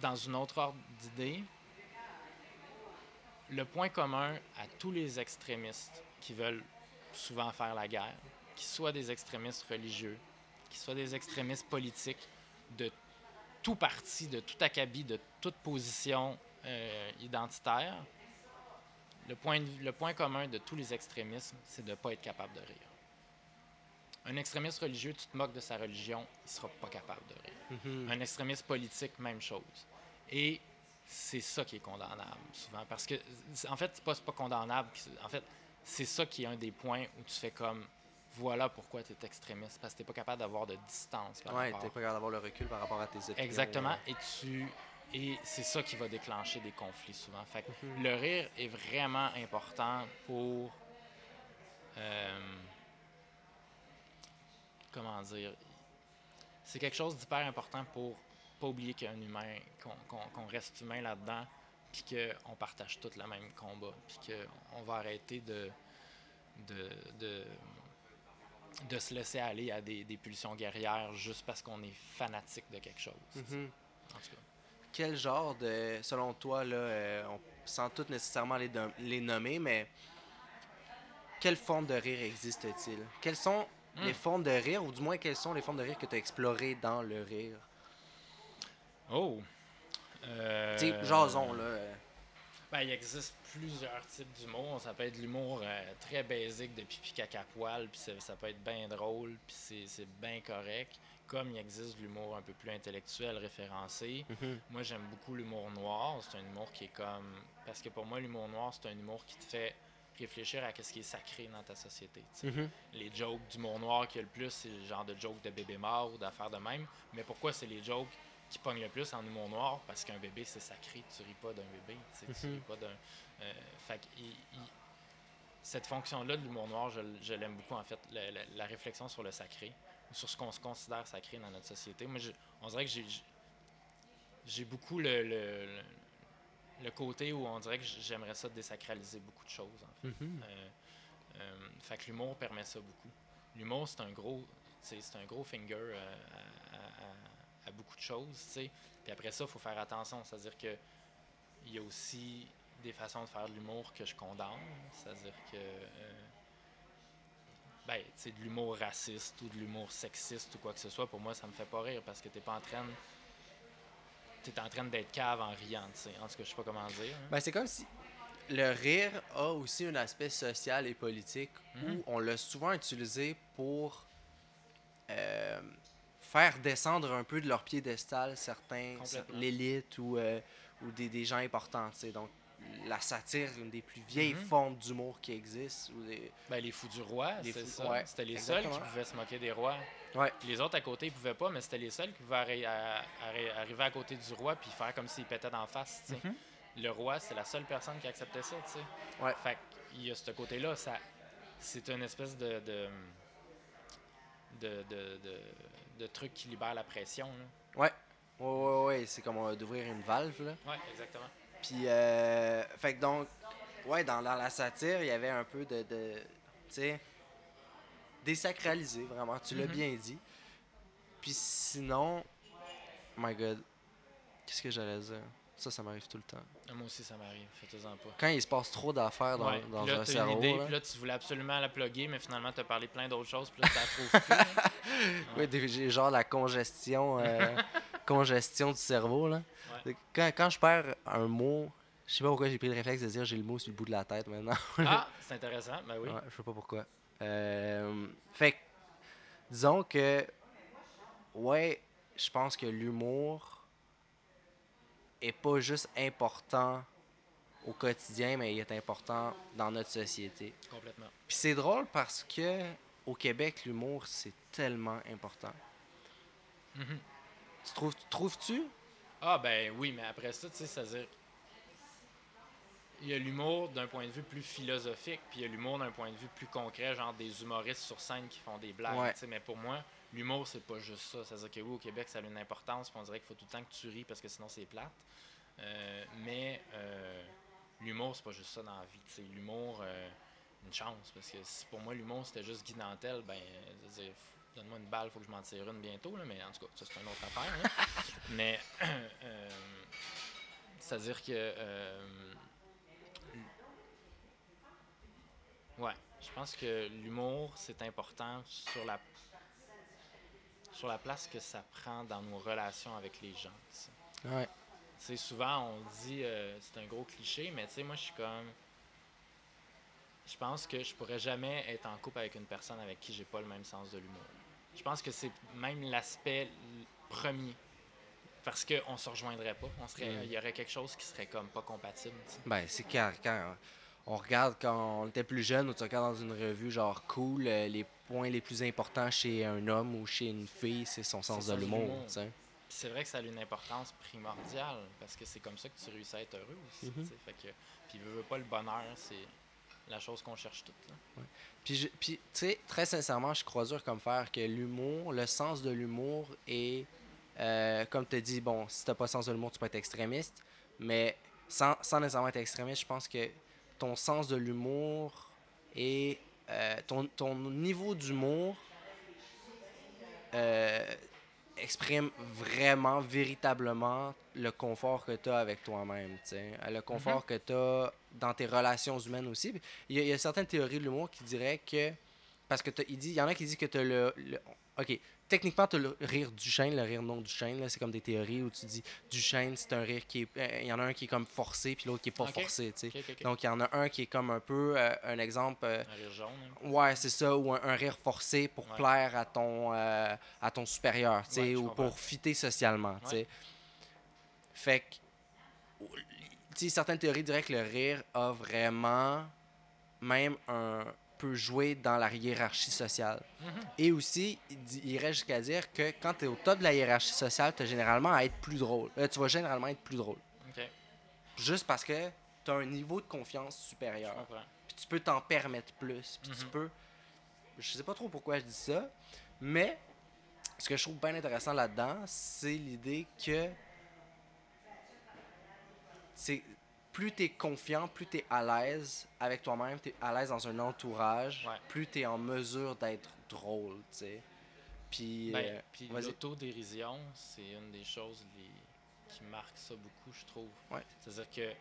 dans une autre ordre d'idée, le point commun à tous les extrémistes qui veulent souvent faire la guerre, qu'ils soient des extrémistes religieux, qu'ils soient des extrémistes politiques, de tout parti, de tout acabit, de toute position euh, identitaire, le point, le point commun de tous les extrémismes, c'est de ne pas être capable de rire. Un extrémiste religieux, tu te moques de sa religion, il sera pas capable de rire. mhm. Un extrémiste politique, même chose. Et c'est ça qui est condamnable, souvent. Parce que, en fait, c'est pas, pas condamnable. En fait, c'est ça qui est un des points où tu fais comme voilà pourquoi tu es extrémiste. Parce que tu pas capable d'avoir de distance Ouais, rapport. t'es pas capable d'avoir le recul par rapport à tes opinions. Exactement. Et tu. Et c'est ça qui va déclencher des conflits souvent. Fait que Mhm. le rire est vraiment important pour. euh, comment dire C'est quelque chose d'hyper important pour pas oublier qu'il y a un humain, qu'on reste humain là-dedans, puis qu'on partage tout le même combat, puis qu'on va arrêter de. de, de de se laisser aller à des, des pulsions guerrières juste parce qu'on est fanatique de quelque chose. Mhm. En tout cas. Quel genre de. Selon toi, là, euh, on sans tout nécessairement les, nommer, mais. Quelle forme de rire existe-t-il? Quelles sont Hmm. les formes de rire, ou du moins quelles sont les formes de rire que tu as explorées dans le rire? Oh! Euh, Tu sais, jason, là. Ben, il existe plusieurs types d'humour. Ça peut être l'humour euh, très basique de pipi caca poil, puis ça, ça peut être bien drôle, puis c'est- bien correct. Comme il existe de l'humour un peu plus intellectuel référencé. mhm. Moi, j'aime beaucoup l'humour noir. C'est un humour qui est comme. Parce que pour moi, l'humour noir, c'est un humour qui te fait réfléchir à ce qui est sacré dans ta société. Mhm. Les jokes d'humour noir qu'il y a le plus, c'est le genre de jokes de bébé mort ou d'affaires de même. Mais pourquoi c'est les jokes qui pognent le plus en humour noir? Parce qu'un bébé, c'est sacré. Tu ris pas d'un bébé. tu Mhm. ris pas d'un. euh, fait il- il- cette fonction-là de l'humour noir, je, l'aime beaucoup, en fait. La, la- la réflexion sur le sacré, sur ce qu'on se considère sacré dans notre société. Moi, je- on dirait que j'ai. beaucoup le, le, le- le côté où on dirait que j'aimerais ça désacraliser beaucoup de choses. En fait. Mhm. Euh, euh, fait que l'humour permet ça beaucoup. L'humour, c'est un gros, c'est un gros finger euh, à, à- à- à beaucoup de choses, tu sais. Puis après ça, il faut faire attention. C'est-à-dire que il y a aussi des façons de faire de l'humour que je condamne. C'est-à-dire que ben, de l'humour raciste ou de l'humour sexiste ou quoi que ce soit, pour moi, ça me fait pas rire parce que t'es pas en train de- t'es en train d'être cave en riant, tu sais. En tout cas, je sais pas comment dire. hein. Ben, c'est comme si. le rire a aussi un aspect social et politique Mhm. où on l'a souvent utilisé pour euh, faire descendre un peu de leur piédestal certains, l'élite ou, euh, ou des, des gens importants. tu sais. Donc, la satire, une des plus vieilles Mhm. formes d'humour qui existent. Ou des... Ben, les fous du roi, Les c'est fous- ça. ouais, c'était les seuls qui exactement. pouvaient se moquer des rois. Ouais. Puis les autres à côté, ils pouvaient pas, mais c'était les seuls qui pouvaient arri- à- arri- arriver à côté du roi puis faire comme s'il pétait d'en face. Mhm. Le roi, c'est la seule personne qui acceptait ça. tu sais. Ouais. Fait qu'il y a ce côté-là, ça, c'est une espèce de de, de, de, de- de truc qui libère la pression. là. Ouais. Ouais, ouais, ouais. C'est comme euh, d'ouvrir une valve, là. Ouais, exactement. Puis, euh, fait que donc, ouais, dans, dans la satire, il y avait un peu de, de tu sais, désacralisé, vraiment, tu l'as Mhm. bien dit. Puis sinon, my god, qu'est-ce que j'allais dire? Ça, ça m'arrive tout le temps. Ah, Moi aussi, ça m'arrive. Faites-en pas. Quand il se passe trop d'affaires dans, Ouais. dans Puis là, un cerveau, une idée, là. puis là, tu voulais absolument la plugger, mais finalement, tu as parlé plein d'autres choses, puis là, tu la trouves plus. là. *laughs* Oui, j'ai genre la congestion, euh, *laughs* congestion du cerveau, là. Quand, quand je perds un mot, je sais pas pourquoi j'ai pris le réflexe de dire j'ai le mot sur le bout de la tête maintenant. Ah, *laughs* c'est intéressant. Ben oui. Ouais, je sais pas pourquoi. Euh, fait que, disons que, ouais, je pense que l'humour est pas juste important au quotidien, mais il est important dans notre société. Complètement. Puis c'est drôle parce que au Québec, l'humour, c'est tellement important. Mhm. Tu trouves, trouves-tu? Ah, ben oui, mais après ça, tu sais, c'est-à-dire. Il y a l'humour d'un point de vue plus philosophique, puis il y a l'humour d'un point de vue plus concret, genre des humoristes sur scène qui font des blagues. Ouais. Mais pour moi, l'humour, c'est pas juste ça. C'est-à-dire que oui, au Québec, ça a une importance, puis on dirait qu'il faut tout le temps que tu ris parce que sinon c'est plate. Euh, mais euh, l'humour, c'est pas juste ça dans la vie. L'humour, euh, une chance, parce que si pour moi, l'humour, c'était juste Guy Nantel, ben, donne-moi une balle, faut que je m'en tire une bientôt, là, mais en tout cas, ça, c'est une autre affaire. là. *laughs* mais, *clears throat* euh, c'est-à-dire que. euh, ouais, je pense que l'humour, c'est important sur la sur la place que ça prend dans nos relations avec les gens. tu sais. Ouais. Souvent, on dit, euh, c'est un gros cliché, mais tu sais, moi, je suis comme. Je pense que je pourrais jamais être en couple avec une personne avec qui j'ai pas le même sens de l'humour. Je pense que c'est même l'aspect premier. Parce qu'on se rejoindrait pas. On serait, Mm. Il y aurait quelque chose qui serait comme pas compatible. Ben, c'est quand, quand on regarde quand on était plus jeune ou tu regardes dans une revue genre cool, euh, les points les plus importants chez un homme ou chez une fille, c'est son sens de l'humour. c'est vrai que ça a une importance primordiale parce que c'est comme ça que tu réussis à être heureux aussi. Tu sais. Fait que, puis veux, veux pas le bonheur, c'est la chose qu'on cherche toutes. là. Puis, je- puis, tu sais, très sincèrement, je crois dur comme faire que l'humour, le sens de l'humour est, euh, comme tu dis, bon, si t'as pas le sens de l'humour, tu peux être extrémiste, mais sans, sans nécessairement être extrémiste, je pense que ton sens de l'humour et euh, ton, ton niveau d'humour euh, exprime vraiment, véritablement le confort que tu as avec toi-même. Euh, le confort que tu as dans tes relations humaines aussi. Il y, a, il y a certaines théories de l'humour qui diraient que. Parce que il dit, y en a qui disent que tu as le, le- Ok, techniquement, tu as le rire du chêne, le rire non du chêne. C'est comme des théories où tu dis du chêne, c'est un rire qui est. euh, Il y en a un qui est comme forcé, puis l'autre qui est pas forcé, tu sais. Ok, ok, ok. Donc, il y en a un qui est comme un peu. euh, un exemple. euh, Un rire jaune. hein. Ouais, c'est ça, ou un, un rire forcé pour Ouais. plaire à ton, à ton supérieur, Ouais, ou pour fitter socialement, tu sais. Ouais. Fait que, tu sais, certaines théories diraient que le rire a vraiment même un peut jouer dans la hiérarchie sociale. Mhm. Et aussi, il, dit- il irait jusqu'à dire que quand tu es au top de la hiérarchie sociale, tu as généralement à être plus drôle. Euh, tu vas généralement être plus drôle. Juste parce que tu as un niveau de confiance supérieur puis tu peux t'en permettre plus. Puis tu Mhm. peux. Je sais pas trop pourquoi je dis ça, mais ce que je trouve bien intéressant là-dedans, c'est l'idée que c'est plus tu es confiant, plus tu es à l'aise avec toi-même, tu es à l'aise dans un entourage, Ouais. plus tu es en mesure d'être drôle, tu sais. Puis Ben, euh, puis l'autodérision, c'est une des choses les- qui marque ça beaucoup, je trouve. Ouais. C'est-à-dire que,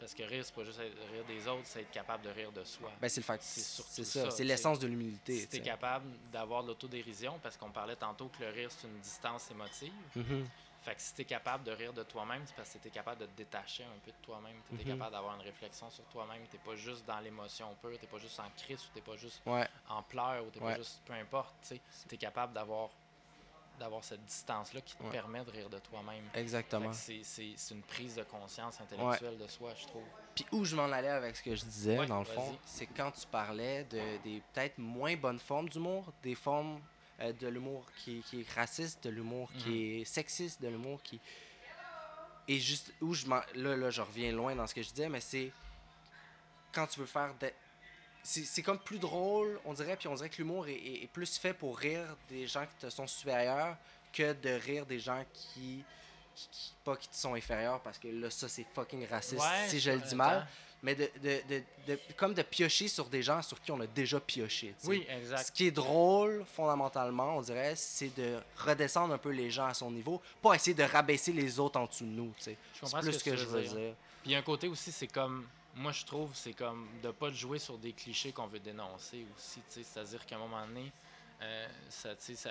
parce que rire, c'est pas juste rire des autres, c'est être capable de rire de soi. ben, c'est le fait, c'est ça, c'est l'essence de l'humilité. si tu es capable d'avoir de l'autodérision, parce qu'on parlait tantôt que le rire, c'est une distance émotive. Mhm. Fait que si tu es capable de rire de toi-même, c'est parce que tu es capable de te détacher un peu de toi-même. Tu es Mhm. capable d'avoir une réflexion sur toi-même. Tu pas juste dans l'émotion pure, tu pas juste en crise ou tu pas juste Ouais, en pleurs ou Ouais. pas juste. Peu importe. Tu es capable d'avoir d'avoir cette distance-là qui te Ouais. permet de rire de toi-même. Exactement. C'est une prise de conscience intellectuelle de soi, je trouve. Puis où je m'en allais avec ce que je disais, dans le fond, c'est quand tu parlais de, des peut-être moins bonnes formes d'humour, des formes euh, de l'humour qui, qui est raciste, de l'humour Mhm. qui est sexiste, de l'humour qui... Et juste où je. Là, là, je reviens loin dans ce que je disais, mais c'est quand tu veux faire... de- C'est c'est comme plus drôle, on dirait, puis on dirait que l'humour est, est- est plus fait pour rire des gens qui te sont supérieurs que de rire des gens qui... qui, qui- pas qui te sont inférieurs, parce que là, ça, c'est fucking raciste Ouais, si je le dis mal. Mais de, de, de, de- comme de piocher sur des gens sur qui on a déjà pioché. Oui, Ce exact. qui est drôle, fondamentalement, on dirait, c'est de redescendre un peu les gens à son niveau, pas essayer de rabaisser les autres en dessous de nous. C'est plus ce ce que, je veux dire. dire. Puis un côté aussi, c'est comme, moi je trouve, c'est comme de pas jouer sur des clichés qu'on veut dénoncer aussi, c'est-à-dire qu'à un moment donné, euh, ça, tu sais, ça,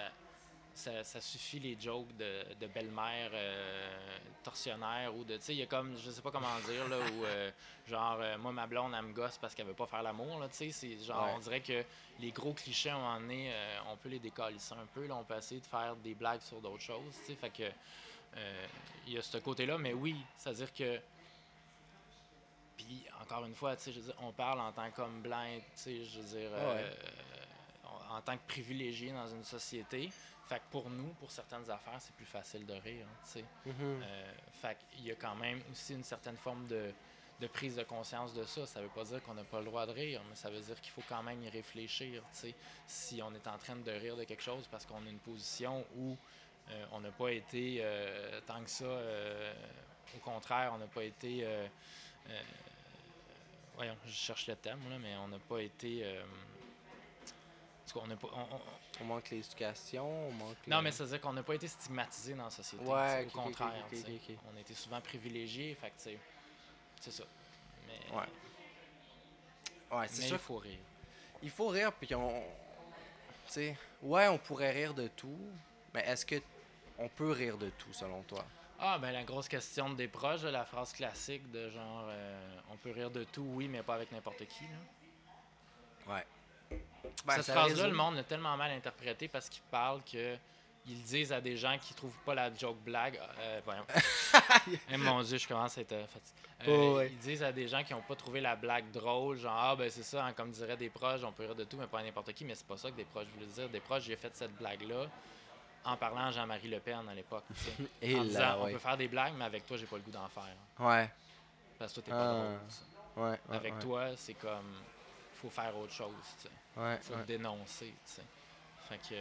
ça, ça suffit les jokes de, de belle-mère euh, tortionnaire ou de, tu sais, il y a comme, je sais pas comment dire, là, où euh, genre, euh, moi ma blonde, elle me gosse parce qu'elle veut pas faire l'amour, là, tu sais, c'est genre, Ouais. on dirait que les gros clichés, à un moment donné, on peut les décalisser un peu, là, on peut essayer de faire des blagues sur d'autres choses, tu sais, fait que, il y a ce côté-là, mais oui, c'est-à-dire que puis encore une fois, tu sais, je veux dire, on parle en tant qu'homme blanc, tu sais, je veux dire, en tant que privilégié dans une société. Fait que pour nous, pour certaines affaires, c'est plus facile de rire, hein, tu sais. Mhm. Euh, fait qu'il y a quand même aussi une certaine forme de, de prise de conscience de ça. Ça veut pas dire qu'on n'a pas le droit de rire, mais ça veut dire qu'il faut quand même y réfléchir, tu sais. Si on est en train de rire de quelque chose parce qu'on a une position où euh, on n'a pas été euh, tant que ça, euh, au contraire, on n'a pas été... voyons, je cherche le thème, là, mais on n'a pas été... on pas... on- on- On manque l'éducation, on manque... non, le- mais ça veut dire qu'on n'a pas été stigmatisé dans la société. Ouais, au contraire. On a été souvent privilégiés, fait que, tu sais, c'est ça. Mais, Ouais. Ouais, c'est sûr il faut rire. Il faut rire, puis on. Tu sais, ouais, on pourrait rire de tout, mais est-ce que on peut rire de tout, selon toi? Ah, ben la grosse question des proches, la phrase classique de genre euh, on peut rire de tout, oui, mais pas avec n'importe qui. Là. Ouais. Cette phrase-là, le monde l'a tellement mal interprétée parce qu'ils parlent que. Ils disent à des gens qui trouvent pas la joke blague. Euh, voyons. *laughs* Eh, mon Dieu, je commence à être euh, fatigué. Euh, Oh, ouais. Ils disent à des gens qui n'ont pas trouvé la blague drôle, genre, ah ben c'est ça, hein, comme diraient des proches, on peut rire de tout, mais pas n'importe qui. Mais c'est pas ça que des proches voulaient dire. Des proches, j'ai fait cette blague-là en parlant à Jean-Marie Le Pen à l'époque. *laughs* Et en disant, on peut faire des blagues, mais avec toi, j'ai pas le goût d'en faire. Ouais, Parce que toi, t'es pas Ah. drôle. ouais. Avec toi, c'est comme, faut faire autre chose. Ouais, faut ouais. le dénoncer, tu sais. Fait que,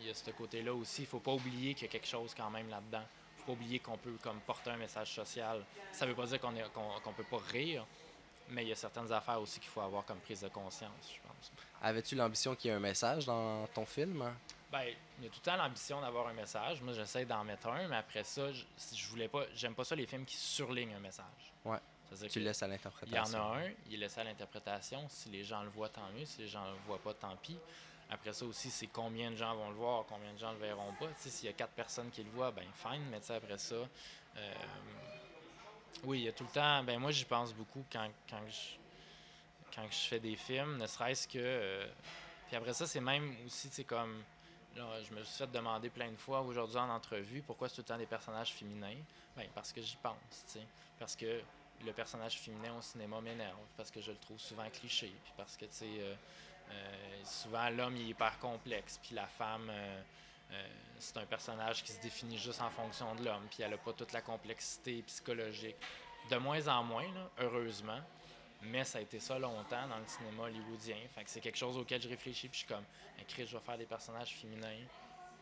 il y a ce côté-là aussi. Il faut pas oublier qu'il y a quelque chose quand même là-dedans. faut pas oublier qu'on peut comme porter un message social. Ça veut pas dire qu'on qu'on qu'on peut pas rire, mais il y a certaines affaires aussi qu'il faut avoir comme prise de conscience, je pense. Avais-tu l'ambition qu'il y ait un message dans ton film? Ben, il y a tout le temps l'ambition d'avoir un message. Moi, j'essaie d'en mettre un, mais après ça, je, si je voulais pas, j'aime pas ça les films qui surlignent un message. Ouais. Tu laisses à Il y en l'interprétation. a un, il est laissé à l'interprétation. Si les gens le voient, tant mieux. Si les gens le voient pas, tant pis. Après ça aussi, c'est combien de gens vont le voir, combien de gens le verront pas. S'il y a quatre personnes qui le voient, ben fine, mais après ça. euh, oui, il y a tout le temps. Ben moi, j'y pense beaucoup quand, quand, je, quand je fais des films, ne serait-ce que. euh, puis après ça, c'est même aussi, sais, comme. Là, je me suis fait demander plein de fois aujourd'hui en entrevue pourquoi c'est tout le temps des personnages féminins? Ben, parce que j'y pense. Parce que le personnage féminin au cinéma m'énerve, parce que je le trouve souvent cliché, puis parce que, tu sais, euh, euh, souvent l'homme est hyper complexe, puis la femme, euh, c'est un personnage qui se définit juste en fonction de l'homme, puis elle n'a pas toute la complexité psychologique. De moins en moins, heureusement, mais ça a été ça longtemps dans le cinéma hollywoodien. Fait que c'est quelque chose auquel je réfléchis, puis je suis comme, Eh, Chris, je vais faire des personnages féminins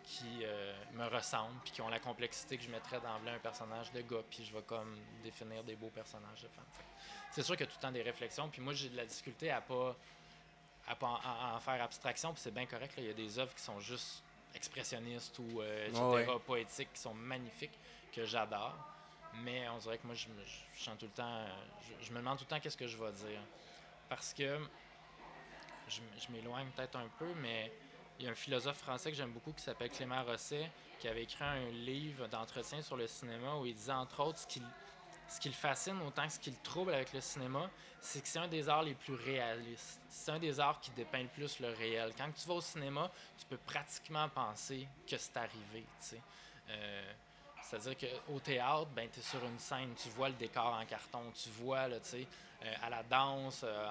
qui euh, me ressemblent, puis qui ont la complexité que je mettrais d'emblée un personnage de gars, puis je vais comme définir des beaux personnages de femmes. Que C'est sûr qu'il y a tout le temps des réflexions, puis moi j'ai de la difficulté à pas, à pas en, à en faire abstraction, puis c'est bien correct, il y a des œuvres qui sont juste expressionnistes ou euh, etc., ouais. poétiques, qui sont magnifiques, que j'adore. Mais on dirait que moi, je, me, tout le temps. Je, me demande tout le temps qu'est-ce que je vais dire. Parce que je, m'éloigne peut-être un peu, mais il y a un philosophe français que j'aime beaucoup qui s'appelle Clément Rosset, qui avait écrit un livre d'entretien sur le cinéma où il disait entre autres ce qui, ce qui le fascine autant que ce qui le trouble avec le cinéma, c'est que c'est un des arts les plus réalistes. C'est un des arts qui dépeint le plus le réel. Quand tu vas au cinéma, tu peux pratiquement penser que c'est arrivé. Euh, c'est-à-dire qu'au théâtre, ben, tu es sur une scène, tu vois le décor en carton, tu vois là, euh, à la danse, euh,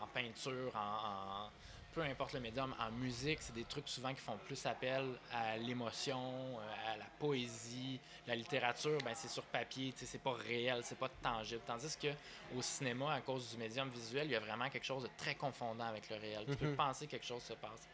en, peinture, en, peu importe le médium, en musique, c'est des trucs souvent qui font plus appel à l'émotion, euh, à la poésie. La littérature, ben, c'est sur papier, c'est pas réel, c'est pas tangible. Tandis que au cinéma, à cause du médium visuel, il y a vraiment quelque chose de très confondant avec le réel. Tu peux mhm. penser que quelque chose se passe.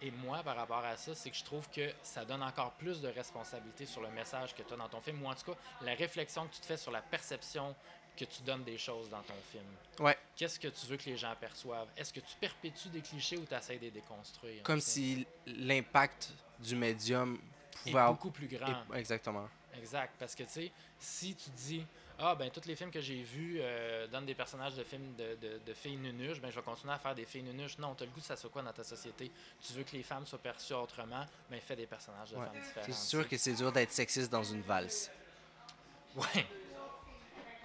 Et moi, par rapport à ça, c'est que je trouve que ça donne encore plus de responsabilité sur le message que tu as dans ton film, ou en tout cas, la réflexion que tu te fais sur la perception que tu donnes des choses dans ton film. Ouais. Qu'est-ce que tu veux que les gens perçoivent? Est-ce que tu perpétues des clichés ou tu essaies de les déconstruire? Comme si l'impact du médium pouvait... Est beaucoup plus grand. Exactement. Exact. Parce que, tu sais, si tu dis ah, ben, tous les films que j'ai vus euh, donnent des personnages de films de, de, de, filles nunuches, ben, je vais continuer à faire des filles nunuches. Non, tu as le goût de ça soit quoi dans ta société? Tu veux que les femmes soient perçues autrement, ben, fais des personnages de femmes différents. C'est sûr que c'est dur d'être sexiste dans une valse. Ouais.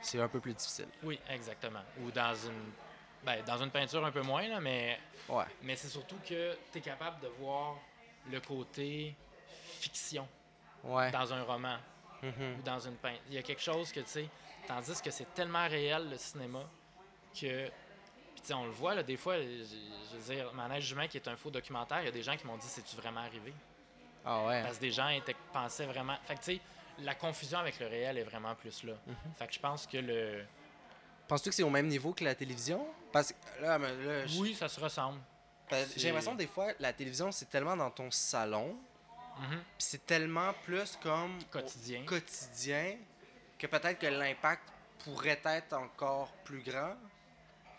C'est un peu plus difficile. Oui, exactement. Ou dans une, ben, dans une peinture un peu moins, là, mais, ouais. mais c'est surtout que tu es capable de voir le côté fiction ouais. dans un roman mm-hmm. ou dans une peinture. Il y a quelque chose que, tu sais, Tandis que c'est tellement réel, le cinéma, que. Puis, on le voit, là, des fois, je, veux dire, Manège Jumain, qui est un faux documentaire, il y a des gens qui m'ont dit C'est-tu vraiment arrivé? Ah ouais. Parce que des gens étaient, pensaient vraiment. Fait que, tu sais, la confusion avec le réel est vraiment plus là. Mm-hmm. Fait que je pense que le. Penses-tu que c'est au même niveau que la télévision? Parce que là, là Oui, ça se ressemble. J'ai l'impression des fois, la télévision, c'est tellement dans ton salon. Puis c'est tellement plus comme. Quotidien. Quotidien que peut-être que l'impact pourrait être encore plus grand.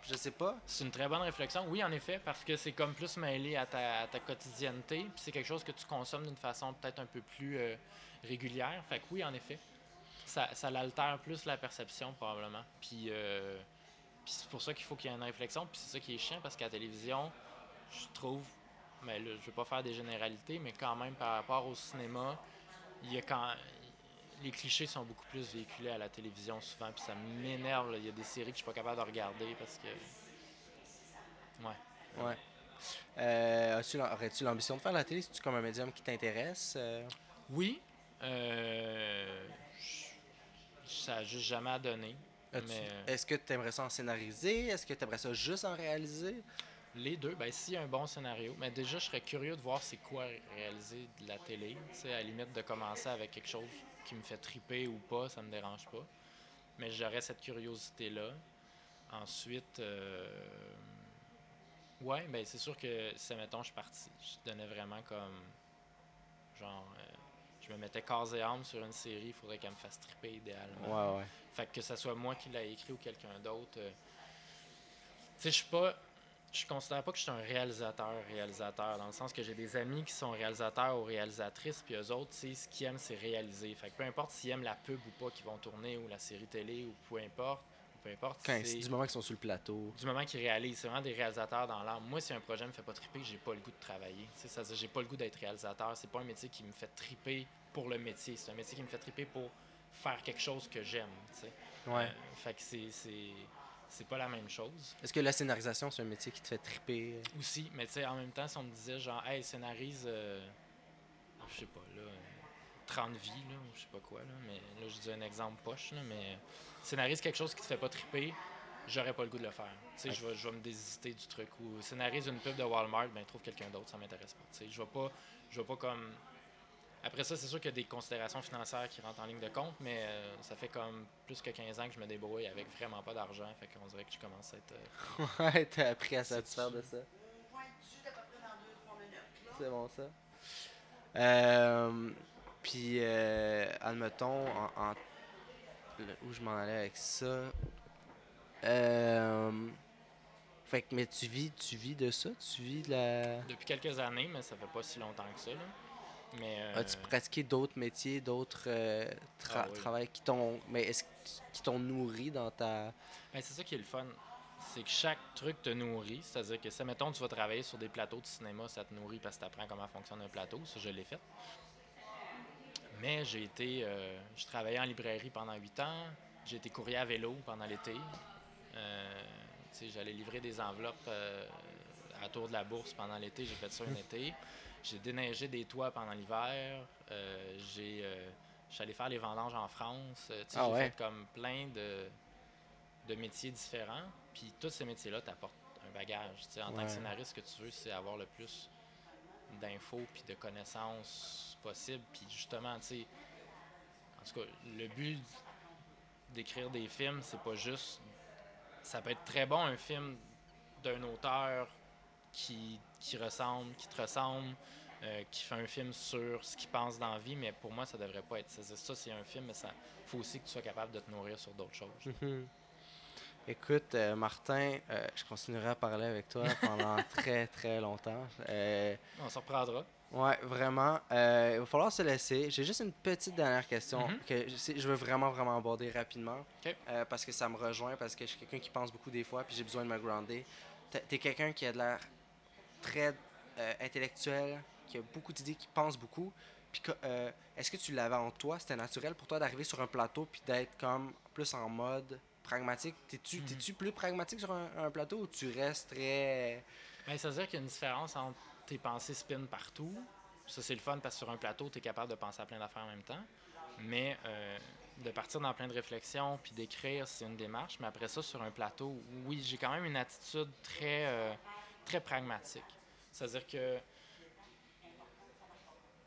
Je sais pas. C'est une très bonne réflexion. Oui, en effet, parce que c'est comme plus mêlé à ta, ta quotidienneté, puis c'est quelque chose que tu consommes d'une façon peut-être un peu plus euh, régulière. Fait que oui, en effet, ça, ça l'altère plus la perception probablement. Puis, euh, puis c'est pour ça qu'il faut qu'il y ait une réflexion. Puis c'est ça qui est chiant parce qu'à la télévision, je trouve, mais là, je veux pas faire des généralités, mais quand même par rapport au cinéma, il y a quand les clichés sont beaucoup plus véhiculés à la télévision souvent, puis ça m'énerve. Il y a des séries que je suis pas capable de regarder parce que. Ouais. Ouais. Euh, aurais-tu l'ambition de faire la télé? C'est-tu comme un médium qui t'intéresse? Euh? Oui. Euh, ça n'a juste jamais à donner. Est-ce que tu aimerais ça en scénariser? Est-ce que tu aimerais ça juste en réaliser? Les deux, ben s'il y a un bon scénario, mais déjà je serais curieux de voir c'est quoi réaliser de la télé, à la limite de commencer avec quelque chose qui me fait triper ou pas, ça me dérange pas. Mais j'aurais cette curiosité-là. Ensuite, euh... ouais, ben c'est sûr que si, mettons, je suis parti, je donnais vraiment comme. Genre, euh, je me mettais corps et âme sur une série, il faudrait qu'elle me fasse triper idéalement. Ouais, ouais. Fait que, que ce soit moi qui l'ai écrit ou quelqu'un d'autre. Euh, tu sais, je suis pas je considère pas que je suis un réalisateur, réalisateur, dans le sens que j'ai des amis qui sont réalisateurs ou réalisatrices, puis eux autres, ce qu'ils aiment, c'est réaliser. Fait que peu importe s'ils aiment la pub ou pas qu'ils vont tourner, ou la série télé, ou peu importe, peu importe. Quand, du moment qu'ils sont sur le plateau. Du moment qu'ils réalisent. C'est vraiment des réalisateurs dans l'âme. Moi, si un projet me fait pas triper, j'ai pas le goût de travailler. Ça, j'ai pas le goût d'être réalisateur. C'est pas un métier qui me fait triper pour le métier. C'est un métier qui me fait triper pour faire quelque chose que j'aime. Ouais. Euh, fait que c'est c'est pas la même chose. Est-ce que la scénarisation, c'est un métier qui te fait triper? Aussi, mais tu sais, en même temps, si on me disait genre, hey, scénarise, euh, je sais pas, là, 30 vies, là, je sais pas quoi, là, mais là, je dis un exemple poche, là, mais scénarise quelque chose qui te fait pas triper, j'aurais pas le goût de le faire. Tu sais, je, vais, je vais me désiter du truc. Ou scénarise une pub de Walmart, ben, trouve quelqu'un d'autre, ça m'intéresse pas. Tu sais, je vais pas, je vais pas comme après ça, c'est sûr qu'il y a des considérations financières qui rentrent en ligne de compte, mais euh, ça fait comme plus que 15 ans que je me débrouille avec vraiment pas d'argent. Fait qu'on dirait que je commence à être. Euh, *laughs* ouais, t'as appris à satisfaire de ça. C'est bon ça. Euh, puis, euh, admettons, en, où je m'en allais avec ça. Euh, fait que, mais tu vis, tu vis de ça? Tu vis de la. Depuis quelques années, mais ça fait pas si longtemps que ça. Là. Euh, As-tu pratiqué d'autres métiers, d'autres euh, ah travails qui t'ont mais est-ce qui t'ont nourri dans ta ben, c'est ça qui est le fun. c'est que chaque truc te nourrit. C'est-à-dire que, si, mettons, tu vas travailler sur des plateaux de cinéma, ça te nourrit parce que tu apprends comment fonctionne un plateau. Ça, je l'ai fait. Mais j'ai été. Euh, je travaillais en librairie pendant huit ans. J'ai été courrier à vélo pendant l'été. Euh, j'allais livrer des enveloppes à tour de la bourse pendant l'été. J'ai fait ça un *laughs* été. J'ai déneigé des toits pendant l'hiver. j'ai, j'allais faire les vendanges en France. Ah j'ai fait comme plein de, de métiers différents. Puis tous ces métiers-là t'apportent un bagage. en tant que scénariste, ce que tu veux, c'est avoir le plus d'infos puis de connaissances possibles. Puis justement, tu sais, en tout cas, le but d'écrire des films, c'est pas juste. Ça peut être très bon un film d'un auteur qui, qui ressemble, qui te ressemble, euh, qui fait un film sur ce qu'il pense dans la vie, mais pour moi, ça devrait pas être ça. Ça, c'est un film, mais ça faut aussi que tu sois capable de te nourrir sur d'autres choses. Mhm. Écoute, euh, Martin, euh, je continuerai à parler avec toi *laughs* pendant très, très longtemps. On s'en reprendra. Oui, vraiment. il va falloir se laisser. J'ai juste une petite dernière question mhm. que je, veux vraiment, vraiment aborder rapidement. parce que ça me rejoint, parce que je suis quelqu'un qui pense beaucoup des fois, puis j'ai besoin de me grounder. Tu es quelqu'un qui a de l'air très intellectuel, qui a beaucoup d'idées, qui pense beaucoup. Puis euh, est-ce que tu l'avais en toi? C'était naturel pour toi d'arriver sur un plateau puis d'être comme plus en mode pragmatique? T'es-tu mhm. plus pragmatique sur un, plateau ou tu restes très. Ben, ça veut dire qu'il y a une différence entre tes pensées spin partout. Ça, c'est le fun parce que sur un plateau, tu es capable de penser à plein d'affaires en même temps. Mais euh, de partir dans plein de réflexions puis d'écrire, c'est une démarche. Mais après ça, sur un plateau, oui, j'ai quand même une attitude très, euh, très pragmatique. C'est-à-dire que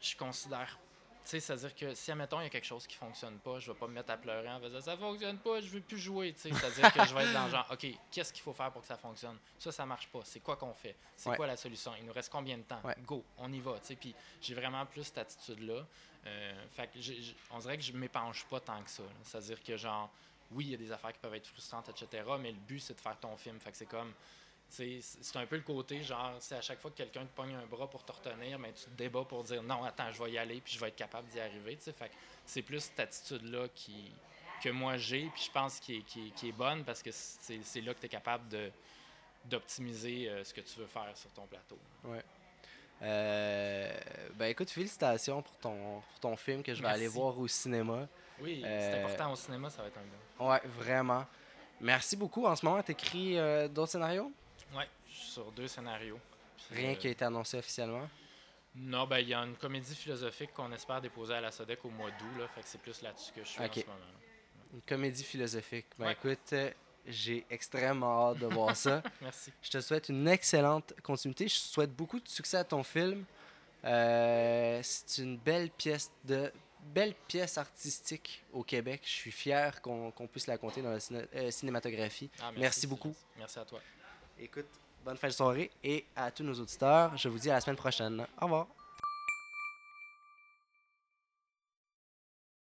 je considère. Tu sais, c'est-à-dire que si, admettons, il y a quelque chose qui fonctionne pas, je vais pas me mettre à pleurer en faisant ça fonctionne pas, je veux plus jouer. C'est-à-dire que je vais être dans le genre, OK, qu'est-ce qu'il faut faire pour que ça fonctionne? Ça, ça marche pas. C'est quoi qu'on fait? C'est quoi la solution? Il nous reste combien de temps? Go, on y va. Puis j'ai vraiment plus cette attitude-là. Euh, fait que on dirait que je m'épanche pas tant que ça. C'est-à-dire que, genre, oui, il y a des affaires qui peuvent être frustrantes, etc., mais le but, c'est de faire ton film. Fait que c'est comme c'est un peu le côté, genre, c'est à chaque fois que quelqu'un te pogne un bras pour te retenir, mais tu te débats pour dire non, attends, je vais y aller, puis je vais être capable d'y arriver. C'est plus cette attitude-là qui, que moi j'ai, puis je pense qui est, qui, est, bonne parce que c'est là que tu es capable de d'optimiser euh, ce que tu veux faire sur ton plateau. Ouais. Euh, ben écoute, félicitations pour ton, pour ton film que je vais aller voir au cinéma. Oui, c'est euh, important au cinéma, ça va être un bon. Ouais, vraiment. Merci beaucoup. En ce moment, tu écris d'autres scénarios? Oui, sur deux scénarios. Rien euh, qui a été annoncé officiellement? Non, ben il y a une comédie philosophique qu'on espère déposer à la SODEC au mois d'août. Là, fait que c'est plus là-dessus que je suis en ce moment. Une comédie philosophique. Ben écoute, euh, j'ai extrêmement hâte de voir ça. *laughs* Merci. Je te souhaite une excellente continuité. Je souhaite beaucoup de succès à ton film. Euh, c'est une belle pièce de belle pièce artistique au Québec. Je suis fier qu'on puisse la compter dans la cinématographie. Ah, merci beaucoup. Merci à toi. Écoute, bonne fin de soirée et à tous nos auditeurs, je vous dis à la semaine prochaine. Au revoir.